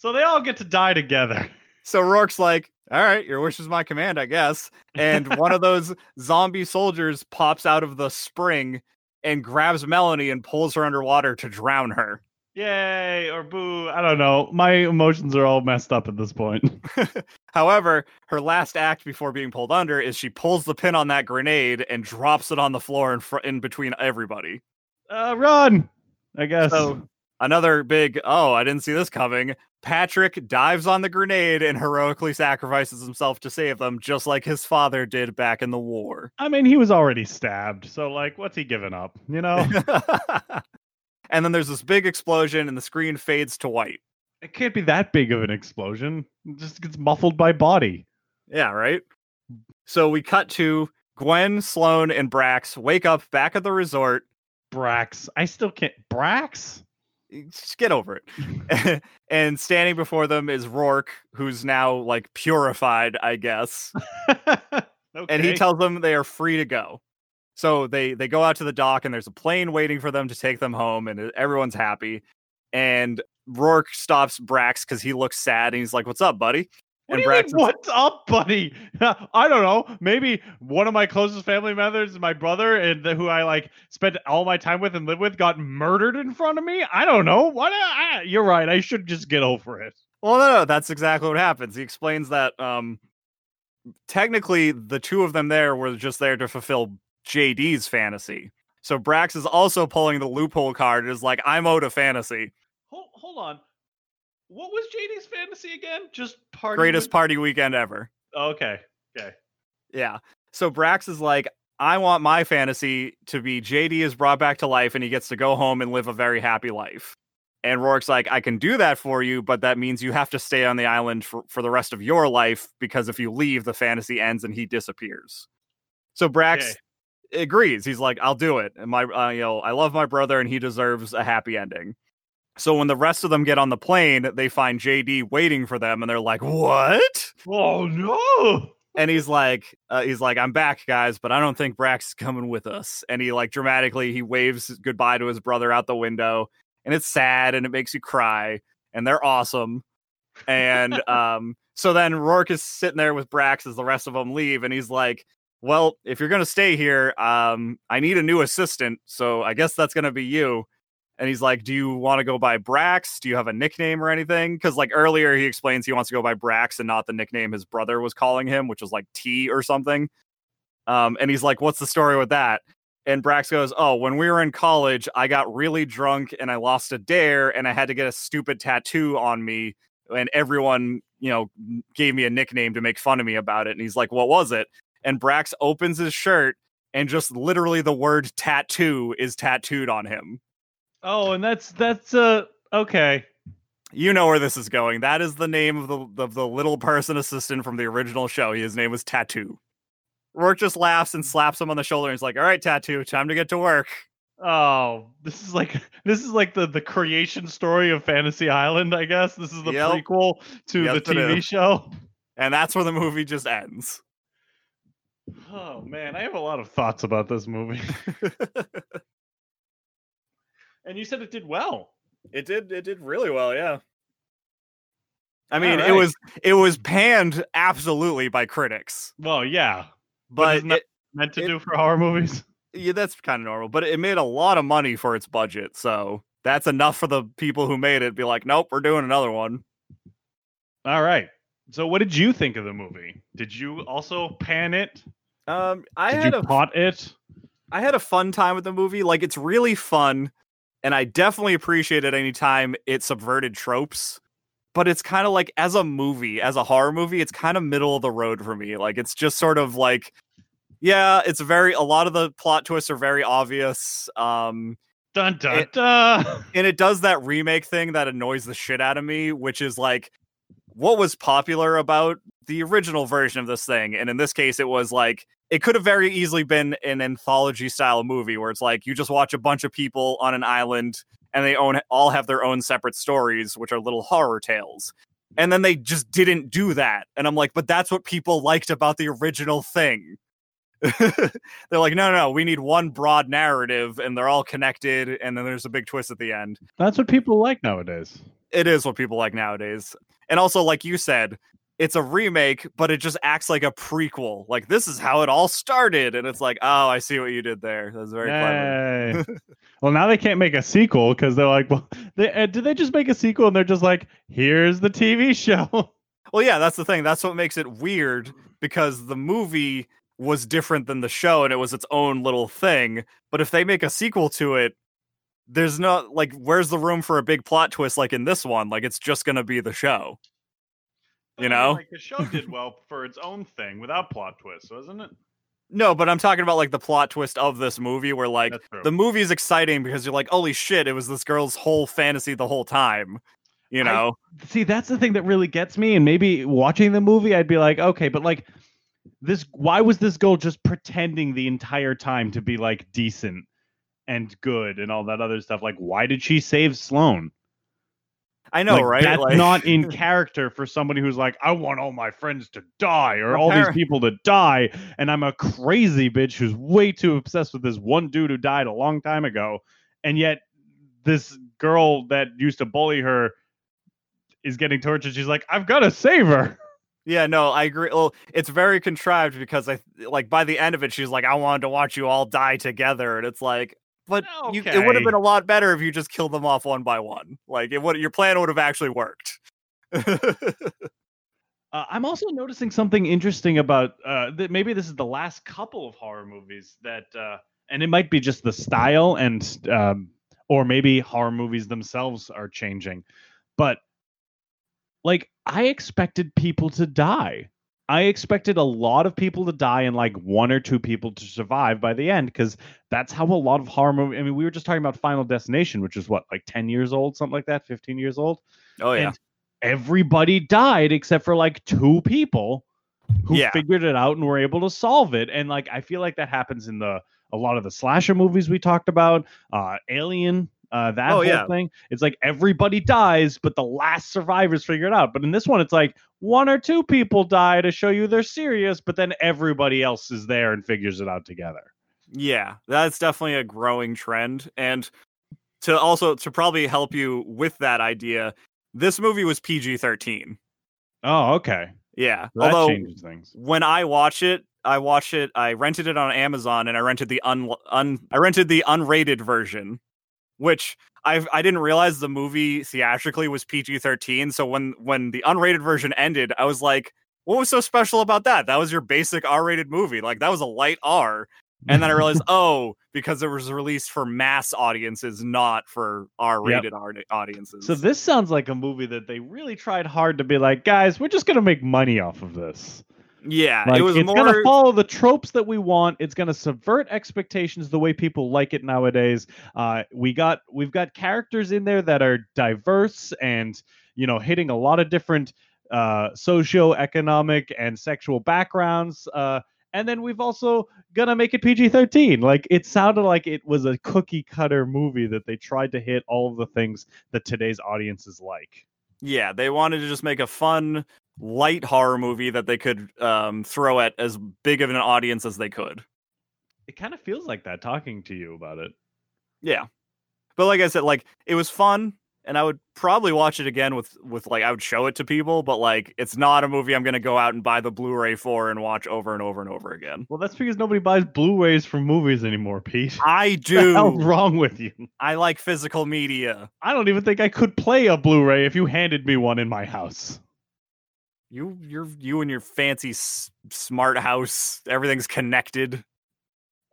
So they all get to die together. So Roarke's like, all right, your wish is my command, I guess. And one of *laughs* those zombie soldiers pops out of the spring and grabs Melanie and pulls her underwater to drown her. Yay or boo. I don't know. My emotions are all messed up at this point. *laughs* However, her last act before being pulled under is she pulls the pin on that grenade and drops it on the floor in fr- in between everybody. Uh, run. I guess. So another big, oh, I didn't see this coming. Patrick dives on the grenade and heroically sacrifices himself to save them, just like his father did back in the war. I mean, he was already stabbed. So, like, what's he giving up? You know? *laughs* and then there's this big explosion and the screen fades to white. it can't be that big of an explosion. It just gets muffled by body. Yeah, right? So we cut to Gwen, Sloane, and Brax wake up back at the resort. Brax. I still can't. Brax? Just get over it. *laughs* and standing before them is Roarke, who's now like purified, I guess. *laughs* okay. and he tells them they are free to go. So they they go out to the dock and there's a plane waiting for them to take them home and everyone's happy. And Roarke stops Brax because he looks sad and he's like, "What's up, buddy?" What and mean, Brax is- what's up, buddy? *laughs* I don't know. Maybe one of my closest family members, my brother, and the, who I like spent all my time with and live with, got murdered in front of me. I don't know. What? I, you're right. I should just get over it. Well, no, no, that's exactly what happens. He explains that um, technically the two of them there were just there to fulfill JD's fantasy. So Brax is also pulling the loophole card. Is like, I'm owed a fantasy. Hold, hold on. What was JD's fantasy again? Just party. Greatest with- party weekend ever. Okay. Okay. Yeah. So Brax is like, I want my fantasy to be JD is brought back to life and he gets to go home and live a very happy life. And Roarke's like, I can do that for you, but that means you have to stay on the island for, for the rest of your life because if you leave, the fantasy ends and he disappears. So Brax Okay. Agrees. He's like, I'll do it. And my, uh, you know, I love my brother and he deserves a happy ending. So when the rest of them get on the plane, they find JD waiting for them and they're like, What? Oh no. and he's like uh, he's like i'm back guys but i don't think brax is coming with us and he like dramatically he waves goodbye to his brother out the window and it's sad and it makes you cry and they're awesome and *laughs* um so then roarke is sitting there with brax as the rest of them leave and he's like well if you're gonna stay here um i need a new assistant so i guess that's gonna be you and he's like, "Do you want to go by Brax? Do you have a nickname or anything?" Because like earlier, he explains he wants to go by Brax and not the nickname his brother was calling him, which was like T or something. Um, and he's like, "What's the story with that?" And Brax goes, "Oh, when we were in college, I got really drunk and I lost a dare, and I had to get a stupid tattoo on me, and everyone, you know, gave me a nickname to make fun of me about it." And he's like, "What was it?" And Brax opens his shirt and just literally the word tattoo is tattooed on him. Oh, and that's that's uh okay. You know where this is going. That is the name of the of the little person assistant from the original show. His name was Tattoo. Roarke just laughs and slaps him on the shoulder and he's like, "All right, Tattoo, time to get to work." Oh, this is like this is like the the creation story of Fantasy Island, I guess. This is the Yep. prequel to Yes, the TV show. And that's where the movie just ends. Oh man, I have a lot of thoughts about this movie. *laughs* and you said it did well. It did. It did really well. Yeah. I mean, it was it was panned absolutely by critics, Well, yeah. but isn't it, Meant to it- do for horror movies. *laughs* yeah, that's kind of normal. But it made a lot of money for its budget, so that's enough for the people who made it. to Be like, nope, we're doing another one. All right. So what did you think of the movie? Did you also pan it? Um, I Did had you a pot it? I had a fun time with the movie. Like, it's really fun, and I definitely appreciate it anytime it subverted tropes. But it's kind of like as a movie, as a horror movie, it's kind of middle of the road for me. Like, it's just sort of like, yeah, it's very. A lot of the plot twists are very obvious. Um, Dun dun It- dun. *laughs* and it does that remake thing that annoys the shit out of me, which is like what was popular about the original version of this thing. And in this case, it was like it could have very easily been an anthology style movie where it's like you just watch a bunch of people on an island and they own all have their own separate stories, which are little horror tales. And then they just didn't do that. And I'm like, but that's what people liked about the original thing. *laughs* they're like, no, no, no, we need one broad narrative and they're all connected. And then there's a big twist at the end That's what people like nowadays. It is what people like nowadays. And also, like you said, it's a remake, but it just acts like a prequel. Like this is how it all started, and it's like, oh, I see what you did there. That's very clever. *laughs* Well, now they can't make a sequel because they're like, well, they, uh, did they just make a sequel and they're just like, here's the TV show? *laughs* Well, yeah, that's the thing. That's what makes it weird because the movie was different than the show, and it was its own little thing. But if they make a sequel to it, there's not like, where's the room for a big plot twist like in this one? Like, it's just gonna be the show. You know? like the show did well for its own thing without plot twists, wasn't it? No, but I'm talking about like the plot twist of this movie where like the movie is exciting because you're like, holy shit, it was this girl's whole fantasy the whole time. You I- know? See, that's the thing that really gets me. And maybe watching the movie, I'd be like, okay, but like this, why was this girl just pretending the entire time to be like decent and good and all that other stuff? Like, why did she save Sloane? I know, Like, right? That's Like- not in *laughs* character for somebody who's like, I want all my friends to die or all these people to die, and I'm a crazy bitch who's way too obsessed with this one dude who died a long time ago, and yet this girl that used to bully her is getting tortured. She's like, I've got to save her. *laughs* Yeah, no, I agree. Well, it's very contrived because I like by the end of it, she's like, I wanted to watch you all die together, and it's like, but you, it would have been a lot better if you just killed them off one by one. Like it would, your plan would have actually worked. *laughs* Uh, I'm also noticing something interesting about uh, that. Maybe this is the last couple of horror movies that, uh, and it might be just the style, and um, or maybe horror movies themselves are changing. But like, I expected people to die. I expected a lot of people to die and like one or two people to survive by the end because that's how a lot of horror movies. I mean, we were just talking about Final Destination, which is what like ten years old, something like that, fifteen years old oh yeah, and everybody died except for like two people who Yeah. figured it out and were able to solve it and like i feel like that happens in the a lot of the slasher movies we talked about uh alien uh that Oh, whole yeah. thing it's like everybody dies but the last survivors figure it out but in this one it's like one or two people die to show you they're serious but then everybody else is there and figures it out together Yeah, that's definitely a growing trend. And to also to probably help you with that idea, this movie was PG thirteen. oh okay Yeah. that Although changes things when I watch it, I watched it. I rented it on Amazon, and I rented the un, un I rented the unrated version, which I I didn't realize the movie theatrically was PG thirteen. So when when the unrated version ended, I was like, "What was so special about that? That was your basic R rated movie. Like that was a light R." And then I *laughs* realized, oh, because it was released for mass audiences, not for R rated audiences. So this sounds like a movie that they really tried hard to be like, guys, we're just gonna make money off of this. Yeah, Like, it was it's more. gonna follow the tropes that we want. It's gonna subvert expectations the way people like it nowadays. Uh, we got we've got characters in there that are diverse and you know hitting a lot of different uh, socio-economic and sexual backgrounds. Uh, and then we've also gonna make it PG-13. Like it sounded like it was a cookie cutter movie that they tried to hit all of the things that today's audiences like. Yeah, they wanted to just make a fun, light horror movie that they could um, throw at as big of an audience as they could. It kind of feels like that talking to you about it. Yeah, but like I said, like it was fun, and I would probably watch it again with with like I would show it to people. But like, it's not a movie I'm gonna go out and buy the Blu-ray for and watch over and over and over again. Well, that's because nobody buys Blu-rays for movies anymore, Pete. I What *laughs* the hell's do. wrong with you? I like physical media. I don't even think I could play a Blu-ray if you handed me one in my house. You, you're you and your fancy s- smart house. Everything's connected.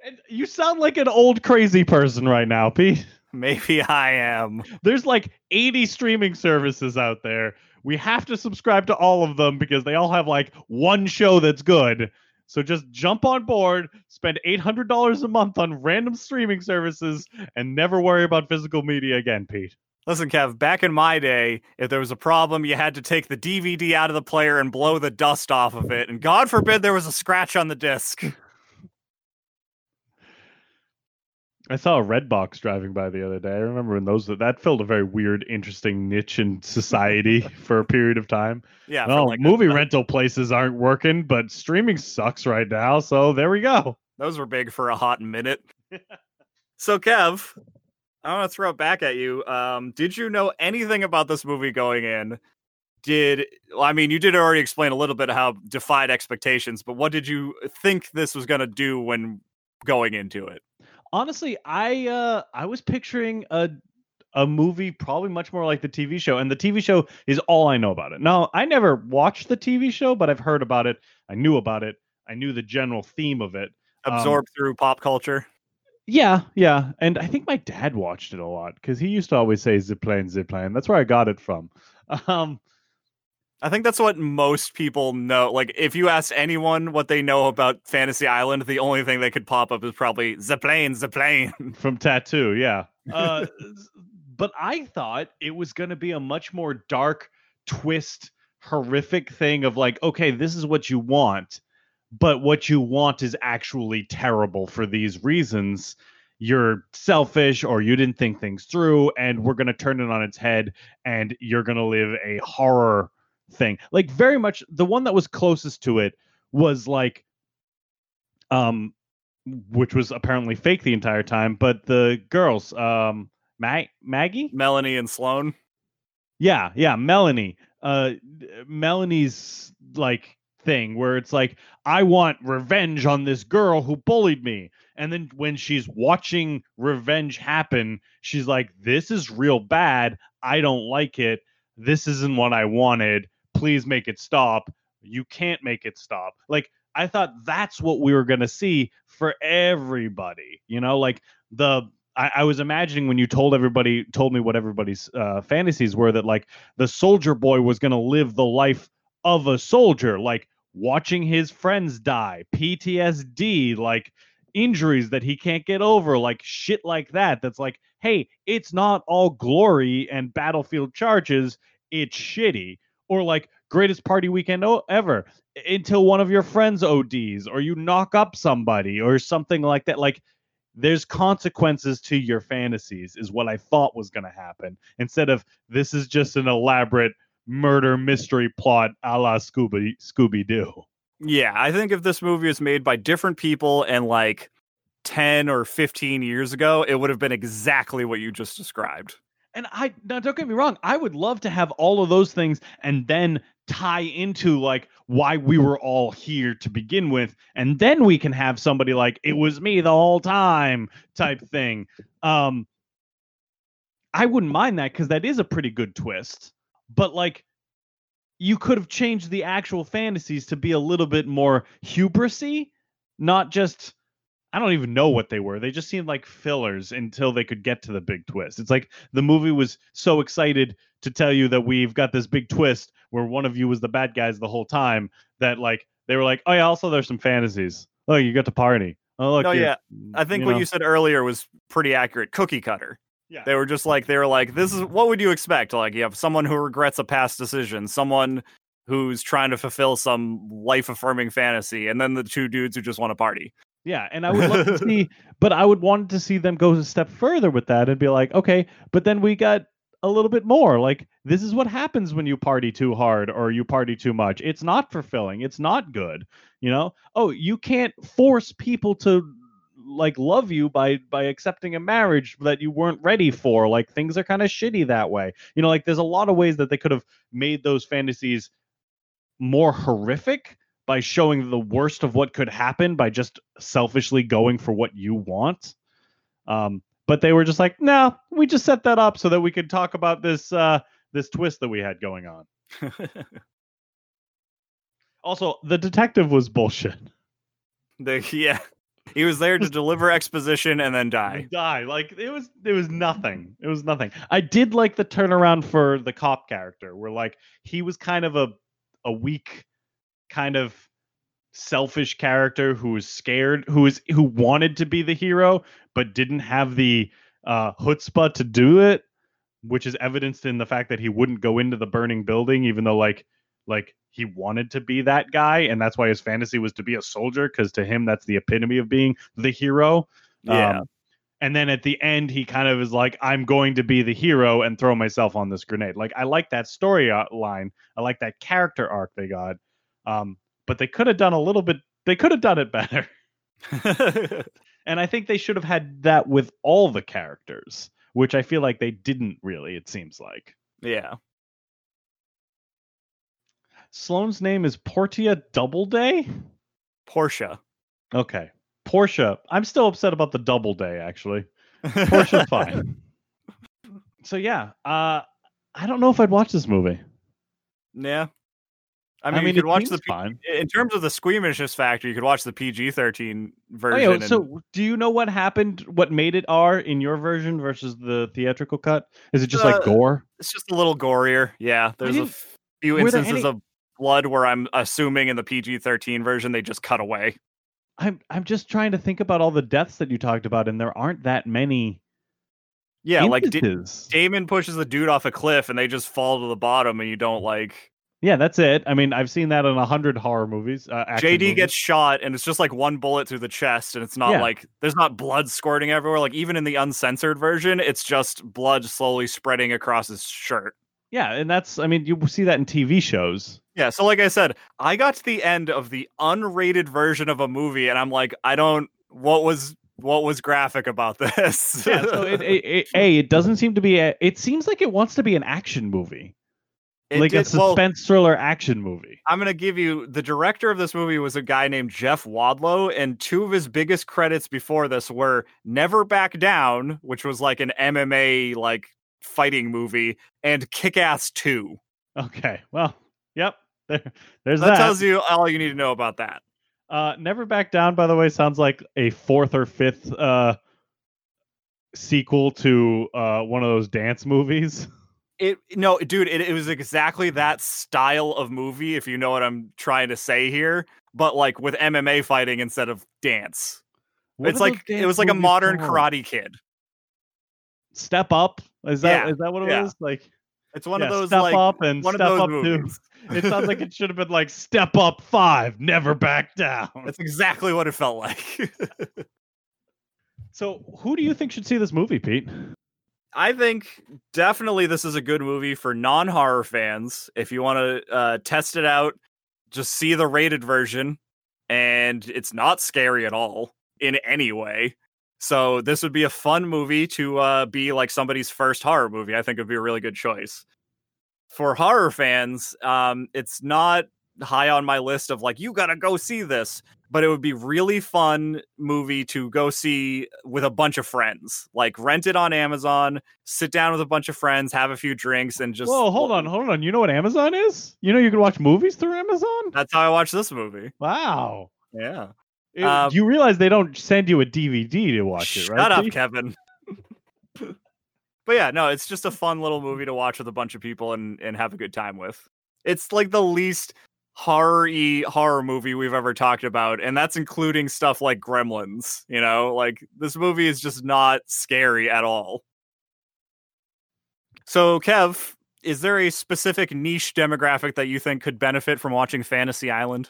And you sound like an old crazy person right now, Pete. *laughs* Maybe I am. There's like 80 streaming services out there. We have to subscribe to all of them because they all have like one show that's good. So just jump on board, spend $800 a month on random streaming services, and never worry about physical media again, Pete. Listen, Kev, back in my day, if there was a problem, you had to take the DVD out of the player and blow the dust off of it. And God forbid there was a scratch on the disc. *laughs* I saw a red box driving by the other day. I remember when those that filled a very weird, interesting niche in *laughs* society for a period of time. Yeah, Well, like movie a- *laughs* rental places aren't working, but streaming sucks right now. So there we go. Those were big for a hot minute. so, Kev, I want to throw it back at you. Um, did you know anything about this movie going in? Did well, I mean you did already explain a little bit how defied expectations, but what did you think this was going to do when going into it? Honestly, I uh I was picturing a a movie probably much more like the TV show, and the TV show is all I know about it. Now, I never watched the TV show, but I've heard about it. I knew about it. I knew the general theme of it. Um, Absorbed through pop culture. Yeah, yeah, and I think my dad watched it a lot because he used to always say "zip plane, zip plane." That's where I got it from. *laughs* Um, I think that's what most people know. Like, if you ask anyone what they know about Fantasy Island, the only thing they could pop up is probably the plane, the plane. *laughs* from Tattoo, yeah. *laughs* Uh, but I thought it was going to be a much more dark twist, horrific thing of like, okay, this is what you want, but what you want is actually terrible for these reasons. You're selfish or you didn't think things through, and we're going to turn it on its head, and you're going to live a horror thing. Like, very much the one that was closest to it was like, um, which was apparently fake the entire time. But the girls, um, Mag- Maggie, Melanie and Sloane. yeah, yeah, Melanie, uh, Melanie's like thing where it's like I want revenge on this girl who bullied me, and then when she's watching revenge happen, she's like, "This is real bad. I don't like it. This isn't what I wanted. Please make it stop. You can't make it stop." Like I thought that's what we were gonna see for everybody. You know, like the I, was imagining when you told everybody told me what everybody's uh, fantasies were that like the soldier boy was gonna live the life of a soldier, like watching his friends die, PTSD, like injuries that he can't get over, like shit like that. That's like, hey, it's not all glory and battlefield charges. It's shitty. Or like greatest party weekend ever until one of your friends ODs or you knock up somebody or something like that. Like there's consequences to your fantasies is what I thought was going to happen instead of this is just an elaborate murder mystery plot a la Scooby Scooby Doo. Yeah, I think if this movie was made by different people and like 10 or 15 years ago, it would have been exactly what you just described. And I now don't get me wrong, I would love to have all of those things and then tie into like why we were all here to begin with and then we can have somebody like it was me the whole time type thing. Um I wouldn't mind that cuz that is a pretty good twist. But like you could have changed the actual fantasies to be a little bit more hubrisy, not just I don't even know what they were. They just seemed like fillers until they could get to the big twist. It's like the movie was so excited to tell you that we've got this big twist where one of you was the bad guys the whole time that like they were like, oh yeah, also there's some fantasies. Oh, you got to party. Oh look, No, yeah. Mm, I think what know. you said earlier was pretty accurate. Cookie cutter. Yeah. They were just like they were like, this is what would you expect? Like you have someone who regrets a past decision, someone who's trying to fulfill some life affirming fantasy, and then the two dudes who just want to party. Yeah, and I would love to see, *laughs* but I would want to see them go a step further with that and be like, okay, but then we got a little bit more. Like, this is what happens when you party too hard or you party too much. It's not fulfilling. It's not good. You know? Oh, you can't force people to like love you by by accepting a marriage that you weren't ready for. Like things are kind of shitty that way. You know, like there's a lot of ways that they could have made those fantasies more horrific by showing the worst of what could happen by just selfishly going for what you want. Um, but they were just like, no, we just set that up so that we could talk about this uh, this twist that we had going on. *laughs* Also, the detective was bullshit. They, yeah. He was there to deliver exposition and then die. Die like it was it was nothing. It was nothing. I did like the turnaround for the cop character, where like he was kind of a a weak, kind of selfish character who was scared, who was who wanted to be the hero but didn't have the uh, chutzpah to do it, which is evidenced in the fact that he wouldn't go into the burning building, even though like like he wanted to be that guy, and that's why his fantasy was to be a soldier, because to him that's the epitome of being the hero. Yeah. Um, and then at the end, he kind of is like, I'm going to be the hero and throw myself on this grenade. Like, I like that story uh, line. I like that character arc they got. Um, but they could have done a little bit, they could have done it better. *laughs* *laughs* And I think they should have had that with all the characters, which I feel like they didn't really, it seems like. yeah. Sloane's name is Portia Doubleday? Portia. Okay. Portia. I'm still upset about the Doubleday, actually. Portia's *laughs* fine. So, yeah. Uh, I don't know if I'd watch this movie. Yeah. I I mean, mean, you could watch the P- fine. in terms of the squeamishness factor, you could watch the PG thirteen version. yeah, and- so, do you know what happened? What made it R in your version versus the theatrical cut? Is it just like Uh, gore? it's just a little gorier. Yeah, there's a few instances any- of blood where I'm assuming in the PG thirteen version they just cut away. I'm I'm just trying to think about all the deaths that you talked about, and there aren't that many. Yeah, like Da- instances. Damon pushes the dude off a cliff and they just fall to the bottom, and you don't like. yeah, that's it. I mean, I've seen that in a hundred horror movies. Uh, JD movies. gets shot and it's just like one bullet through the chest, and it's not Yeah. like there's not blood squirting everywhere. Like even in the uncensored version, it's just blood slowly spreading across his shirt. Yeah, and that's I mean, you see that in TV shows. Yeah, so like I said, I got to the end of the unrated version of a movie, and I'm like, I don't. What was what was graphic about *laughs* this? Yeah, so it, it, it, a it doesn't seem to be. A, it seems like it wants to be an action movie, It like a did- well, suspense thriller action movie. I'm gonna give you the director of this movie was a guy named Jeff Wadlow, and two of his biggest credits before this were Never Back Down, which was like an MMA like fighting movie, and Kick Ass Two. Okay, well, yep. There, there's That, that. tells you all you need to know about that. Uh, Never Back Down, by the way, sounds like a fourth or fifth uh, sequel to uh, one of those dance movies. *laughs* It no, dude, it, it was exactly that style of movie, if you know what I'm trying to say here, but like with MMA fighting instead of dance. What it's like it was like a modern called? Karate Kid. Step Up. Is that Yeah, is that what it yeah. was? Like It's one yeah, of those Step like Up and one Step of those Up movies. Two. *laughs* It sounds like it should have been like Step Up Five, Never Back Down. That's exactly what it felt like. *laughs* So, who do you think should see this movie, Pete? I think definitely this is a good movie for non horror fans. If you want to uh, test it out, just see the rated version, and it's not scary at all in any way. So this would be a fun movie to uh, be like somebody's first horror movie. I think it would be a really good choice. For horror fans, um, it's not high on my list of like you gotta go see this, but it would be really fun movie to go see with a bunch of friends. Like rent it on Amazon, sit down with a bunch of friends, have a few drinks, and just Whoa, hold on, hold on. You know what Amazon is? You know you can watch movies through Amazon? That's how I watch this movie. Wow. Yeah. It- Um, you realize they don't send you a DVD to watch it, right? Shut up, Kevin. but yeah, no, it's just a fun little movie to watch with a bunch of people and and have a good time with. It's like the least horror horror movie we've ever talked about, and that's including stuff like Gremlins. You know, like this movie is just not scary at all. So, Kev, is there a specific niche demographic that you think could benefit from watching Fantasy Island?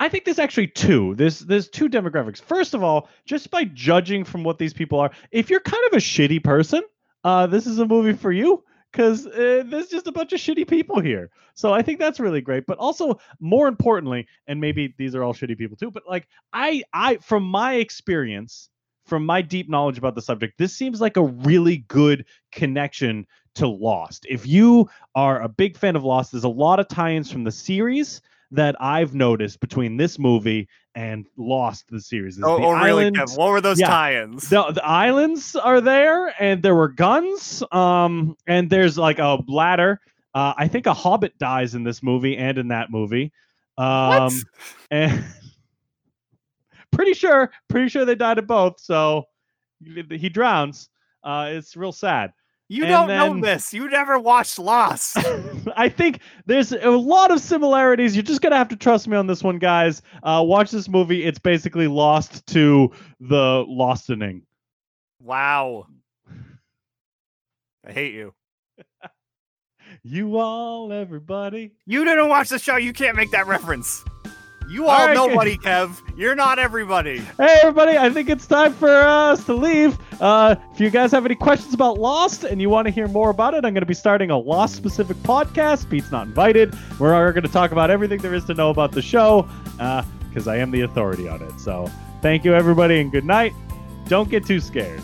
I think there's actually two. There's there's two demographics. First of all, just by judging from what these people are, if you're kind of a shitty person, uh, this is a movie for you because uh, there's just a bunch of shitty people here. So I think that's really great. But also, more importantly, and maybe these are all shitty people too, but like I I from my experience, from my deep knowledge about the subject, this seems like a really good connection to Lost. If you are a big fan of Lost, there's a lot of tie-ins from the series that I've noticed between this movie and Lost, the series. oh, the oh really? Kev? What were those yeah, tie-ins? The, the islands are there, and there were guns. Um, and there's like a ladder. Uh, I think a hobbit dies in this movie and in that movie. Um, what? and *laughs* pretty sure, pretty sure they died at both. So he drowns. Uh, it's real sad. You and don't then, know this. You never watched Lost. *laughs* I think there's a lot of similarities. You're just gonna have to trust me on this one, guys. Uh, watch this movie. It's basically Lost to the Lostening. Wow. I hate you. *laughs* you all, everybody. You didn't watch the show. You can't make that reference. You all, all right, nobody, Kev. You're not everybody. Hey, everybody. I think it's time for us to leave. Uh, if you guys have any questions about Lost and you want to hear more about it, I'm going to be starting a Lost specific podcast. Pete's not invited. We're going to talk about everything there is to know about the show because uh, I am the authority on it. So thank you, everybody, and good night. Don't get too scared.